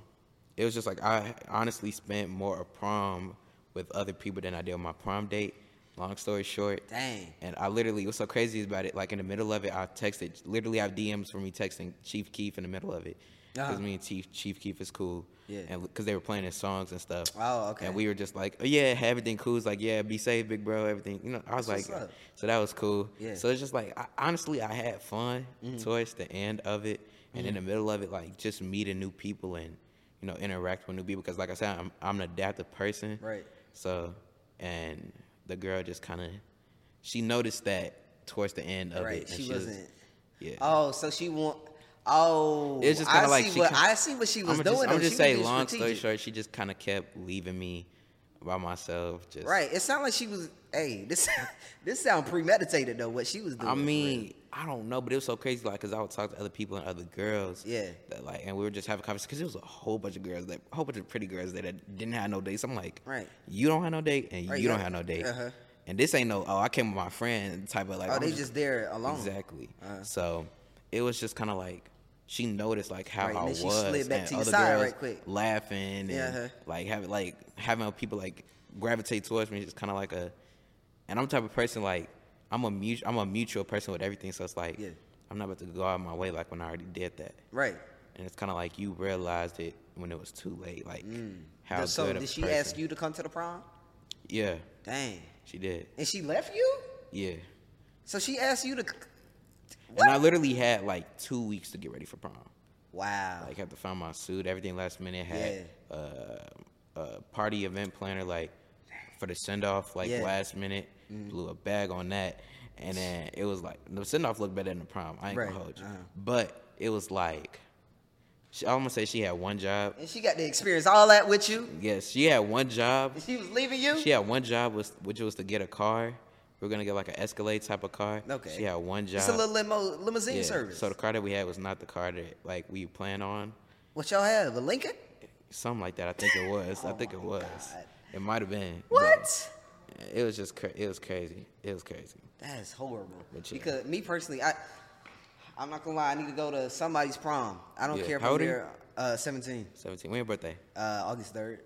[SPEAKER 1] it was just like I honestly spent more of prom with other people than I did on my prom date. Long story short,
[SPEAKER 2] Dang.
[SPEAKER 1] and I literally what's so crazy about it, like in the middle of it, I texted literally I have DMs for me texting Chief Keef in the middle of it because
[SPEAKER 2] Uh-huh.
[SPEAKER 1] me and Chief Chief Keef is cool,
[SPEAKER 2] Yeah.
[SPEAKER 1] and because they were playing his songs and stuff.
[SPEAKER 2] Oh, okay.
[SPEAKER 1] And we were just like, oh yeah, everything cool. It's like yeah, be safe, big bro, everything. You know, I was like,
[SPEAKER 2] what's up.
[SPEAKER 1] so that was cool.
[SPEAKER 2] Yeah.
[SPEAKER 1] So it's just like I, honestly, I had fun
[SPEAKER 2] Mm-hmm.
[SPEAKER 1] towards the end of it, and in the middle of it, like just meeting new people and you know interact with new people. Because like I said, I'm I'm an adaptive person.
[SPEAKER 2] Right.
[SPEAKER 1] So, and the girl just kind of she noticed that towards the end of
[SPEAKER 2] Right.
[SPEAKER 1] it.
[SPEAKER 2] She
[SPEAKER 1] was-
[SPEAKER 2] wasn't.
[SPEAKER 1] yeah.
[SPEAKER 2] Oh, so she want. Oh,
[SPEAKER 1] It's just
[SPEAKER 2] I
[SPEAKER 1] kinda like
[SPEAKER 2] see
[SPEAKER 1] she
[SPEAKER 2] what
[SPEAKER 1] kin-
[SPEAKER 2] I see what she was
[SPEAKER 1] I'm
[SPEAKER 2] doing.
[SPEAKER 1] just. I'm
[SPEAKER 2] She
[SPEAKER 1] just
[SPEAKER 2] was
[SPEAKER 1] say, long story short, she just kind of kept leaving me by myself. Just
[SPEAKER 2] Right. It sounded like she was. Hey, this this sound premeditated though. What she was doing.
[SPEAKER 1] I mean. I don't know, but it was so crazy, like, cause I would talk to other people and other girls.
[SPEAKER 2] Yeah.
[SPEAKER 1] That like, and we were just having conversations, cause it was a whole bunch of girls that, a whole bunch of pretty girls that didn't have no dates. I'm like,
[SPEAKER 2] Right.
[SPEAKER 1] You don't have no date, and
[SPEAKER 2] Right,
[SPEAKER 1] you don't have no date.
[SPEAKER 2] Uh-huh.
[SPEAKER 1] And this ain't no, oh, I came with my friend type of like.
[SPEAKER 2] oh,
[SPEAKER 1] I'm
[SPEAKER 2] they just there alone.
[SPEAKER 1] Exactly.
[SPEAKER 2] Uh-huh.
[SPEAKER 1] So it was just kind of like she noticed like how
[SPEAKER 2] Right,
[SPEAKER 1] I
[SPEAKER 2] and then
[SPEAKER 1] was,
[SPEAKER 2] she slid back
[SPEAKER 1] and
[SPEAKER 2] to your
[SPEAKER 1] other
[SPEAKER 2] side
[SPEAKER 1] girls
[SPEAKER 2] right quick.
[SPEAKER 1] laughing and
[SPEAKER 2] Yeah, uh-huh.
[SPEAKER 1] like having like having people like gravitate towards me. It's kind of like a, and I'm the type of person like I'm a mutual I'm a mutual person with everything. So it's like
[SPEAKER 2] Yeah.
[SPEAKER 1] I'm not about to go out of my way like when I already did that.
[SPEAKER 2] Right.
[SPEAKER 1] And it's kind of like you realized it when it was too late. Like how
[SPEAKER 2] Mm. so
[SPEAKER 1] good
[SPEAKER 2] did she
[SPEAKER 1] person-
[SPEAKER 2] ask you to come to the prom?
[SPEAKER 1] Yeah,
[SPEAKER 2] Dang.
[SPEAKER 1] she did.
[SPEAKER 2] And she left you?
[SPEAKER 1] Yeah.
[SPEAKER 2] So she asked you to.
[SPEAKER 1] And I literally had like two weeks to get ready for prom.
[SPEAKER 2] Wow.
[SPEAKER 1] Like had to find my suit, everything last minute. Had uh, a party event planner like for the send off like
[SPEAKER 2] Yeah.
[SPEAKER 1] Last minute. Blew a bag on that, and then it was like the send off looked better than the prom. I ain't
[SPEAKER 2] Right,
[SPEAKER 1] gonna hold you,
[SPEAKER 2] uh-huh.
[SPEAKER 1] but it was like she, I'm gonna say she had one job.
[SPEAKER 2] and she got to experience all that with you.
[SPEAKER 1] Yes, she had one job.
[SPEAKER 2] And she was leaving you.
[SPEAKER 1] She had one job was which was to get a car. We are gonna get like an Escalade type of car.
[SPEAKER 2] Okay.
[SPEAKER 1] She had one job.
[SPEAKER 2] It's a little limo, limousine
[SPEAKER 1] Yeah,
[SPEAKER 2] service.
[SPEAKER 1] So the car that we had was not the car that like we planned on.
[SPEAKER 2] what y'all have? A Lincoln?
[SPEAKER 1] Something like that. I think it was. I think it was.
[SPEAKER 2] God.
[SPEAKER 1] It might have been.
[SPEAKER 2] What?
[SPEAKER 1] It was just. Cra- it was crazy. It was crazy.
[SPEAKER 2] That is horrible.
[SPEAKER 1] But yeah.
[SPEAKER 2] Because me personally, I I'm not gonna lie. I need to go to somebody's prom. I don't
[SPEAKER 1] Yeah.
[SPEAKER 2] care if
[SPEAKER 1] How
[SPEAKER 2] I'm
[SPEAKER 1] you?
[SPEAKER 2] there. Uh, 17.
[SPEAKER 1] 17. When your birthday?
[SPEAKER 2] Uh, August 3rd.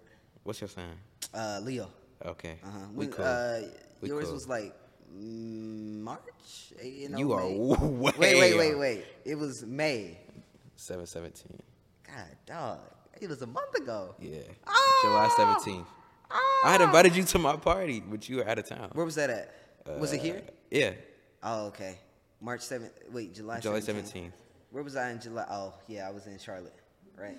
[SPEAKER 1] What's your sign?
[SPEAKER 2] Uh, Leo.
[SPEAKER 1] Okay.
[SPEAKER 2] Uh huh.
[SPEAKER 1] We cool.
[SPEAKER 2] Uh,
[SPEAKER 1] We
[SPEAKER 2] yours
[SPEAKER 1] cool.
[SPEAKER 2] was like mm, March. Eh, no,
[SPEAKER 1] You are way
[SPEAKER 2] Wait, wait, wait, wait. It was May.
[SPEAKER 1] 717.
[SPEAKER 2] God, dog. It was a month ago.
[SPEAKER 1] Yeah.
[SPEAKER 2] Oh!
[SPEAKER 1] July 17th. I had invited you to my party, but you were out of town.
[SPEAKER 2] Where was that at? was it here?
[SPEAKER 1] Uh, Yeah.
[SPEAKER 2] Oh, okay. March 7th. Wait, July 17th.
[SPEAKER 1] July 17th.
[SPEAKER 2] Where was I in July? Oh, yeah, I was in Charlotte, right?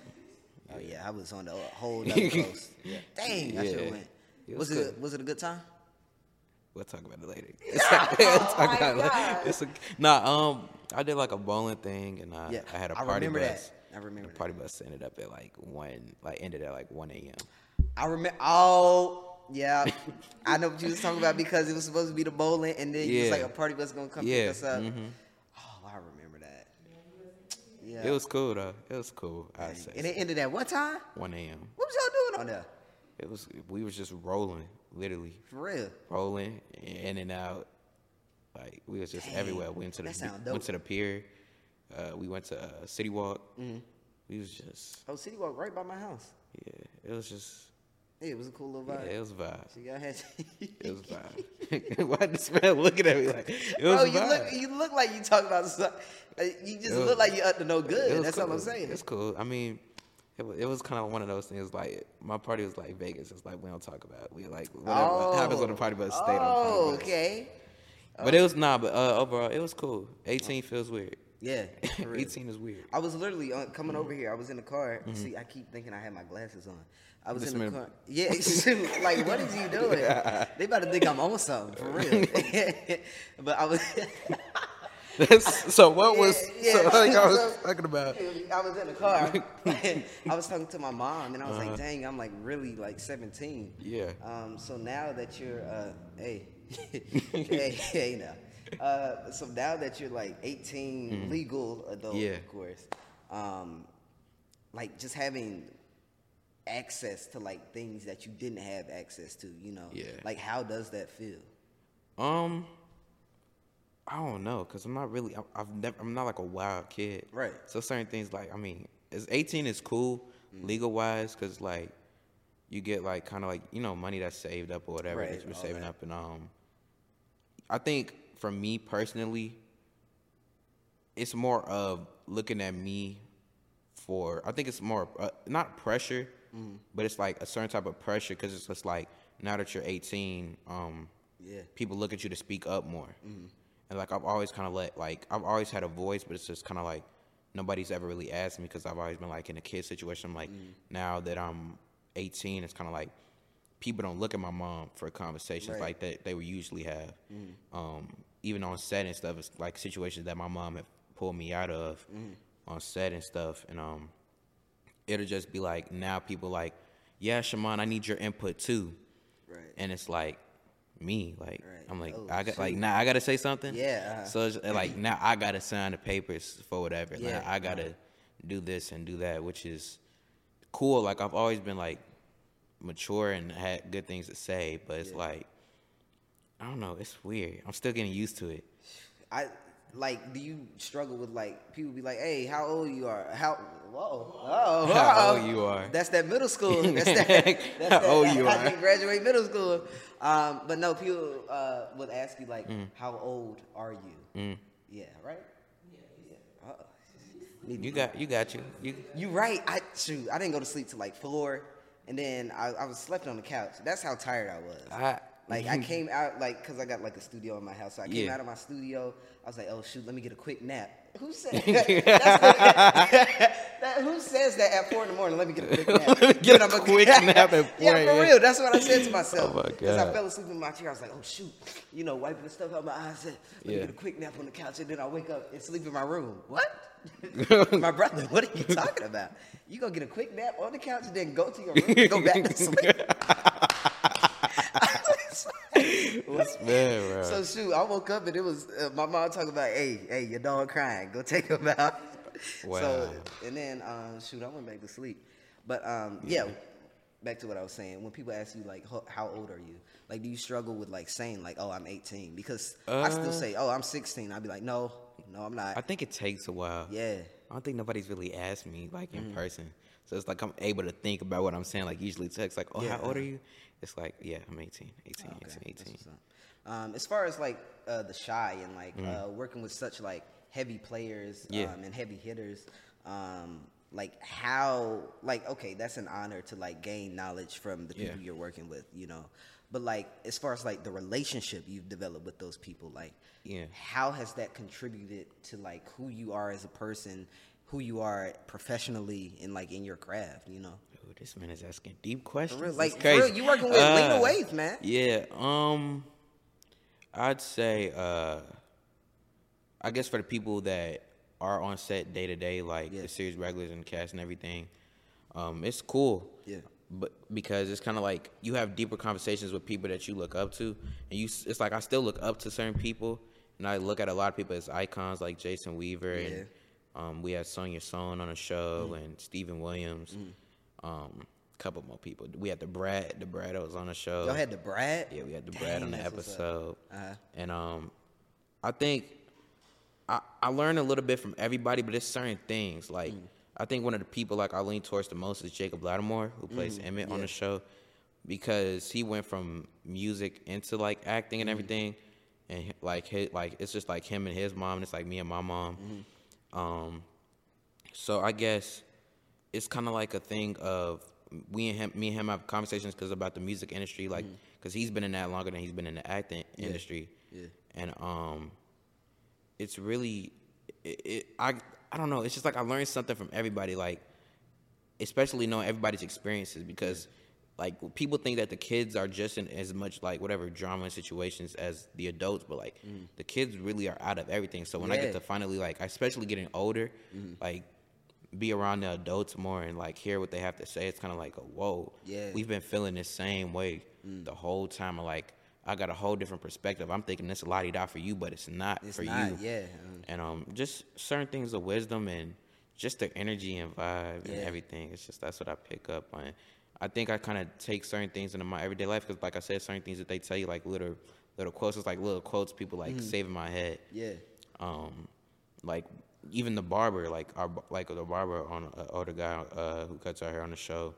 [SPEAKER 2] Oh, yeah, I was on the whole other coast. Yeah. Dang, I should have went.
[SPEAKER 1] It
[SPEAKER 2] Was,
[SPEAKER 1] was
[SPEAKER 2] it was it a good time?
[SPEAKER 1] We'll talk about it later. we'll talk
[SPEAKER 2] my. God.
[SPEAKER 1] It's a, nah, um, I did like a bowling thing, and uh,
[SPEAKER 2] Yeah,
[SPEAKER 1] I had a party
[SPEAKER 2] remember that.
[SPEAKER 1] bus.
[SPEAKER 2] I remember
[SPEAKER 1] The
[SPEAKER 2] that.
[SPEAKER 1] party bus ended up at like one, like ended at like one a.m.
[SPEAKER 2] I remember. Oh, yeah. I know what you was talking about because it was supposed to be the bowling, and then it was like a party bus gonna come
[SPEAKER 1] Yeah,
[SPEAKER 2] pick us up.
[SPEAKER 1] mhm.
[SPEAKER 2] Oh, I remember that. Yeah.
[SPEAKER 1] It was cool though. It was cool. I say
[SPEAKER 2] And it ended at what time?
[SPEAKER 1] one a.m.
[SPEAKER 2] What was y'all doing on there?
[SPEAKER 1] It was we was just rolling, literally
[SPEAKER 2] For real?
[SPEAKER 1] rolling in and out. Like we was just
[SPEAKER 2] Dang,
[SPEAKER 1] everywhere. We went to the went.
[SPEAKER 2] Mm-hmm.
[SPEAKER 1] to the pier. Uh, we went to uh, City Walk. We was just
[SPEAKER 2] Oh, City Walk right by my house.
[SPEAKER 1] yeah. It was just
[SPEAKER 2] Yeah, it was a cool little
[SPEAKER 1] yeah.
[SPEAKER 2] vibe.
[SPEAKER 1] It was a vibe.
[SPEAKER 2] So y'all had.
[SPEAKER 1] It was a vibe. Why this man looking at me like it was
[SPEAKER 2] Bro, you look, you look like you talk about something. You just
[SPEAKER 1] was-
[SPEAKER 2] look like you up to no good. That's all I'm saying.
[SPEAKER 1] It's cool. I mean, it, it was kind of one of those things. Like my party was like Vegas. It's like we don't talk about. It. We like whatever happens on the party bus. Stayed on the
[SPEAKER 2] Oh,
[SPEAKER 1] party
[SPEAKER 2] okay.
[SPEAKER 1] But it was nah. But uh, overall, it was cool. 18 feels weird.
[SPEAKER 2] Yeah.
[SPEAKER 1] 18 is weird.
[SPEAKER 2] I was literally uh, coming
[SPEAKER 1] Mm-hmm.
[SPEAKER 2] over here. I was in the car. See, I keep thinking I had my glasses on. I was
[SPEAKER 1] This
[SPEAKER 2] in the car. Yeah, like what is you doing? They about to think I'm on something for real. but I was.
[SPEAKER 1] so what was
[SPEAKER 2] Yeah,
[SPEAKER 1] so like I was
[SPEAKER 2] So-
[SPEAKER 1] talking about?
[SPEAKER 2] I was in the car. I was talking to my mom, and I was
[SPEAKER 1] Uh-huh.
[SPEAKER 2] like, "Dang, I'm like really like 17."
[SPEAKER 1] Yeah.
[SPEAKER 2] Um. So now that you're, uh, hey, hey, hey, now. Uh. So now that you're like 18, legal adult.
[SPEAKER 1] Yeah.
[SPEAKER 2] of course. Um. Like just having access to like things that you didn't have access to. You know.
[SPEAKER 1] Yeah.
[SPEAKER 2] Like how does that feel?
[SPEAKER 1] Um, I don't know, cause I'm not really. I- I've never. I'm not like a wild kid.
[SPEAKER 2] Right.
[SPEAKER 1] So certain things like I mean, as 18 is cool
[SPEAKER 2] Mm.
[SPEAKER 1] legal wise, cause like you get like kind of like you know money that's saved up or whatever
[SPEAKER 2] Right,
[SPEAKER 1] that you're saving
[SPEAKER 2] that.
[SPEAKER 1] up, and um, I think for me personally, it's more of looking at me for. I think it's more uh, not pressure,
[SPEAKER 2] Mm.
[SPEAKER 1] but it's like a certain type of pressure, cause it's just like now that you're 18, um,
[SPEAKER 2] Yeah.
[SPEAKER 1] people look at you to speak up more. And like I've always kind of let like I've always had a voice, but it's just kind of like nobody's ever really asked me because I've always been like in a kid situation. I'm like now that I'm 18, it's kind of like people don't look at my mom for conversations
[SPEAKER 2] Right.
[SPEAKER 1] like that they would usually have. Um, even on set and stuff, it's like situations that my mom had pulled me out of on set and stuff, and um, it'll just be like now people like, yeah, Shamon, I need your input too.
[SPEAKER 2] Right.
[SPEAKER 1] and it's like me like
[SPEAKER 2] Right.
[SPEAKER 1] i'm like
[SPEAKER 2] Oh,
[SPEAKER 1] i got like now i gotta say something?
[SPEAKER 2] Yeah, uh-huh.
[SPEAKER 1] so it's like now i gotta sign the papers for whatever.
[SPEAKER 2] Yeah,
[SPEAKER 1] like, i gotta do this and do that which is cool. Like i've always been like mature and had good things to say but it's like i don't know it's weird. I'm still getting used to it.
[SPEAKER 2] I like. Do you struggle with like people be like, "Hey, how old you are? How whoa, whoa,
[SPEAKER 1] How old you are.
[SPEAKER 2] That's that middle school. That's that. That's
[SPEAKER 1] How
[SPEAKER 2] that,
[SPEAKER 1] old you
[SPEAKER 2] I
[SPEAKER 1] are.
[SPEAKER 2] didn't graduate middle school. Um, but no, people uh, would ask you like,
[SPEAKER 1] Mm.
[SPEAKER 2] "How old are you?" Yeah, right. Yeah. Uh-oh.
[SPEAKER 1] You got you got you you
[SPEAKER 2] You right. I shoot. I didn't go to sleep till like four, and then I, I was slept on the couch. That's how tired I was.
[SPEAKER 1] I,
[SPEAKER 2] Like I came out like because I got like a studio in my house. So I came.
[SPEAKER 1] Yeah.
[SPEAKER 2] out of my studio. I was like, oh shoot, let me get a quick nap. Who said that's that, Who says that at four in the morning? Let me get a quick nap.
[SPEAKER 1] Let me get
[SPEAKER 2] Then
[SPEAKER 1] quick nap at
[SPEAKER 2] Yeah, for
[SPEAKER 1] a.m..
[SPEAKER 2] real. That's what I said to myself.
[SPEAKER 1] Oh my
[SPEAKER 2] Because I
[SPEAKER 1] God.
[SPEAKER 2] fell asleep in my chair. I was like, oh shoot, you know, wiping the stuff out of my eyes. I said, let me
[SPEAKER 1] Yeah.
[SPEAKER 2] get a quick nap on the couch, and then I wake up and sleep in my room. What? my brother, what are you talking about? You gonna get a quick nap on the couch and then go to your room and go back to sleep?
[SPEAKER 1] What's man bro
[SPEAKER 2] So shoot, I woke up and it was uh, my mom talking about, hey, hey, your dog crying, go take him out. So
[SPEAKER 1] Wow.
[SPEAKER 2] and then um, shoot, I went back to sleep. But um, yeah, back to what I was saying. When people ask you like, how old are you? Like, do you struggle with like saying like, oh, I'm 18? Because I still
[SPEAKER 1] Uh,
[SPEAKER 2] say, oh, I'm 16. I'd be like, no, No, I'm not.
[SPEAKER 1] I think it takes a while.
[SPEAKER 2] yeah.
[SPEAKER 1] I don't think nobody's really asked me like in person. So it's like I'm able to think about what I'm saying. Like usually text like, oh,
[SPEAKER 2] Yeah.
[SPEAKER 1] how old are you? It's like, yeah, I'm 18, 18,
[SPEAKER 2] Okay,
[SPEAKER 1] 18, 18.
[SPEAKER 2] Um, as far as like uh, the Chi and like
[SPEAKER 1] Mm-hmm.
[SPEAKER 2] uh, working with such like heavy players
[SPEAKER 1] Yeah.
[SPEAKER 2] um, and heavy hitters, um, like how like okay, that's an honor to like gain knowledge from the people
[SPEAKER 1] Yeah.
[SPEAKER 2] you're working with, you know. But like as far as like the relationship you've developed with those people, like
[SPEAKER 1] Yeah.
[SPEAKER 2] how has that contributed to like who you are as a person, who you are professionally and like in your craft, you know?
[SPEAKER 1] Dude, this man is asking deep questions.
[SPEAKER 2] real, like, real, you working with Lena
[SPEAKER 1] Uh,
[SPEAKER 2] Waithe, man.
[SPEAKER 1] Yeah. Um, I'd say, uh, I guess for the people that are on set day to day, like
[SPEAKER 2] Yeah.
[SPEAKER 1] the series regulars and cast and everything, um, it's cool.
[SPEAKER 2] Yeah.
[SPEAKER 1] But because it's kind of like you have deeper conversations with people that you look up to, and you it's like I still look up to certain people, and I look at a lot of people as icons, like Jason Weaver,
[SPEAKER 2] Yeah.
[SPEAKER 1] and um, we had Sonia Sohn on a show,
[SPEAKER 2] Mm.
[SPEAKER 1] and Steven Williams, um, a couple more people. We had Da Brat, Da Brat was on the show.
[SPEAKER 2] Y'all had Da Brat.
[SPEAKER 1] Yeah, we had Da
[SPEAKER 2] Brat
[SPEAKER 1] on the
[SPEAKER 2] that's what's up.
[SPEAKER 1] episode,
[SPEAKER 2] Uh-huh.
[SPEAKER 1] and um, I think I I learned a little bit from everybody, but it's certain things
[SPEAKER 2] Mm.
[SPEAKER 1] I think one of the people like I lean towards the most is Jacob Latimore, who plays Emmett on
[SPEAKER 2] Mm,
[SPEAKER 1] the show, because he went from music into like acting
[SPEAKER 2] Mm.
[SPEAKER 1] and everything, and like his, like it's just like him and his mom, and it's like me and my mom.
[SPEAKER 2] Mm-hmm.
[SPEAKER 1] Um, so I guess it's kind of like a thing of we and him, me and him have conversations because about the music industry, like because he's been in that longer than he's been in the acting industry,
[SPEAKER 2] Mm-hmm. yeah.
[SPEAKER 1] and um, it's really, it, it, I I don't know, it's just like I learned something from everybody, like especially knowing everybody's experiences because. Like people think that the kids are just in as much like whatever drama situations as the adults, but like the kids really are out of everything. So when I
[SPEAKER 2] Mm.
[SPEAKER 1] Get to finally like, especially getting older, like be around the adults more and like hear what they have to say. It's kind of like a whoa.
[SPEAKER 2] Yeah. Mm.
[SPEAKER 1] We've been feeling the same way the whole time. Like I got a whole different perspective. I'm thinking this la di da for you, but it's not
[SPEAKER 2] It's
[SPEAKER 1] for
[SPEAKER 2] not,
[SPEAKER 1] you.
[SPEAKER 2] yeah.
[SPEAKER 1] And um, just certain things of wisdom and just the energy and vibe and everything. It's just that's what I pick up on. I think I kind of take certain things into my everyday life because, like I said, certain things that they tell you, like little little quotes, it's like little quotes people like save in my head
[SPEAKER 2] yeah.
[SPEAKER 1] um, like even the barber, like our like the barber on uh, older guy uh, who cuts our hair on the show,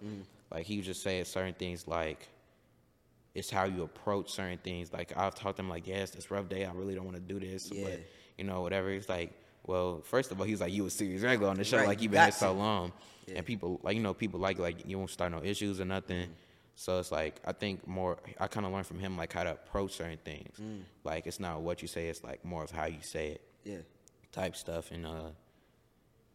[SPEAKER 1] like he was just saying certain things like it's how you approach certain things. Like I've talked to him like, yes, it's rough day. I really don't want to do this,
[SPEAKER 2] Yeah.
[SPEAKER 1] but you know whatever. It's like, well, first of all, he was like, you a series regular on the show,
[SPEAKER 2] Right,
[SPEAKER 1] like
[SPEAKER 2] you
[SPEAKER 1] you've been here so long,
[SPEAKER 2] Yeah.
[SPEAKER 1] and people like you know people like like you won't start no issues or nothing. So it's like I think more. I kind of learned from him like how to approach certain things.
[SPEAKER 2] Mm.
[SPEAKER 1] Like it's not what you say; it's like more of how you say it
[SPEAKER 2] Yeah.
[SPEAKER 1] type stuff and uh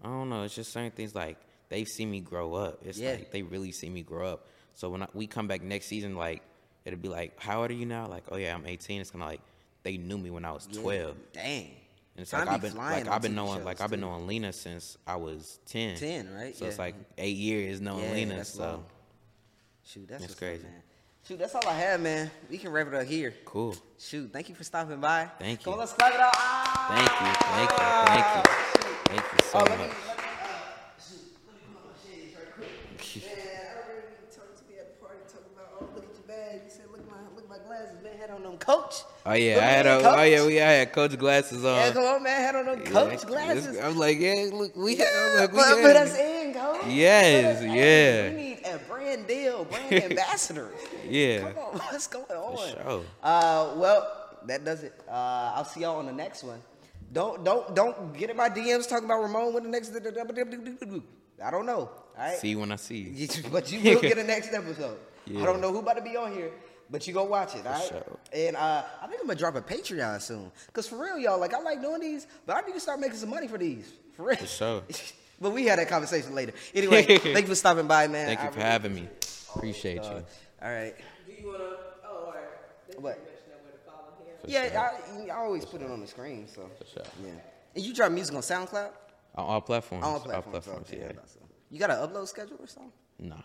[SPEAKER 1] I don't know, it's just certain things like they see me grow up. It's
[SPEAKER 2] Yeah.
[SPEAKER 1] like they really see me grow up. So when I, we come back next season like it'll be like how old are you now? Like, oh yeah, I'm 18. It's kind of like they knew me when I was 12.
[SPEAKER 2] Dang.
[SPEAKER 1] And it's
[SPEAKER 2] Time
[SPEAKER 1] like I've been like I've been knowing like I've been knowing Lena since I was 10.
[SPEAKER 2] 10, right?
[SPEAKER 1] So it's like 8 years knowing
[SPEAKER 2] Yeah,
[SPEAKER 1] Lena, so
[SPEAKER 2] long. Shoot, that's,
[SPEAKER 1] That's crazy.
[SPEAKER 2] Up. Shoot, that's all I have, man. We can wrap it up here.
[SPEAKER 1] cool.
[SPEAKER 2] Shoot, thank you for stopping by.
[SPEAKER 1] Thank you.
[SPEAKER 2] Come on, let's clap it out. Ah!
[SPEAKER 1] Thank you. Thank you. Thank you. Thank you so
[SPEAKER 2] Oh,
[SPEAKER 1] much.
[SPEAKER 2] let me, uh, shoot, let me put on my shades right quick.
[SPEAKER 3] Man, I remember you talking to me at the party, talking about, oh, look at your bag. You said, look at my, look at my glasses.
[SPEAKER 2] Man, had on them coach.
[SPEAKER 1] Oh yeah,
[SPEAKER 2] Look
[SPEAKER 1] I had a, oh
[SPEAKER 2] Coach.
[SPEAKER 1] yeah, we I had coach glasses on.
[SPEAKER 2] Yeah, come on, man. Had on them
[SPEAKER 1] Yeah,
[SPEAKER 2] coach glasses.
[SPEAKER 1] I was like, yeah, look, we
[SPEAKER 2] Yeah,
[SPEAKER 1] had, look, we
[SPEAKER 2] put,
[SPEAKER 1] had
[SPEAKER 2] put us in, coach.
[SPEAKER 1] Yes,
[SPEAKER 2] Put us in.
[SPEAKER 1] yeah.
[SPEAKER 2] We need a brand deal, brand ambassador.
[SPEAKER 1] Yeah.
[SPEAKER 2] Come on, what's going on?
[SPEAKER 1] sure.
[SPEAKER 2] Uh, well, that does it. Uh, I'll see y'all on the next one. Don't don't don't get in my DMs talking about Ramon when the next. I don't know. All right.
[SPEAKER 1] See you when I see you.
[SPEAKER 2] You- but you will get the next episode.
[SPEAKER 1] Yeah.
[SPEAKER 2] I don't know who about to be on here, but you go watch it, all right?
[SPEAKER 1] sure.
[SPEAKER 2] And uh, I think I'm gonna drop a Patreon soon. Cause for real, y'all, like I like doing these, but I need to start making some money for these. For real.
[SPEAKER 1] For sure.
[SPEAKER 2] but we had that conversation later. Anyway, thank you for stopping by, man.
[SPEAKER 1] Thank you for
[SPEAKER 2] really-
[SPEAKER 1] having me. Appreciate you.
[SPEAKER 2] all right.
[SPEAKER 3] Do you want to, oh, all right. They
[SPEAKER 2] What?
[SPEAKER 3] pretty much know where to follow him.
[SPEAKER 1] For
[SPEAKER 2] Yeah,
[SPEAKER 1] sure.
[SPEAKER 2] I, I always put it on the screen, so.
[SPEAKER 1] For sure.
[SPEAKER 2] Yeah. And you drop music on SoundCloud?
[SPEAKER 1] On all platforms.
[SPEAKER 2] On all platforms.
[SPEAKER 1] All platforms,
[SPEAKER 2] okay,
[SPEAKER 1] yeah.
[SPEAKER 2] that's all. You got an upload schedule or something?
[SPEAKER 1] Nah.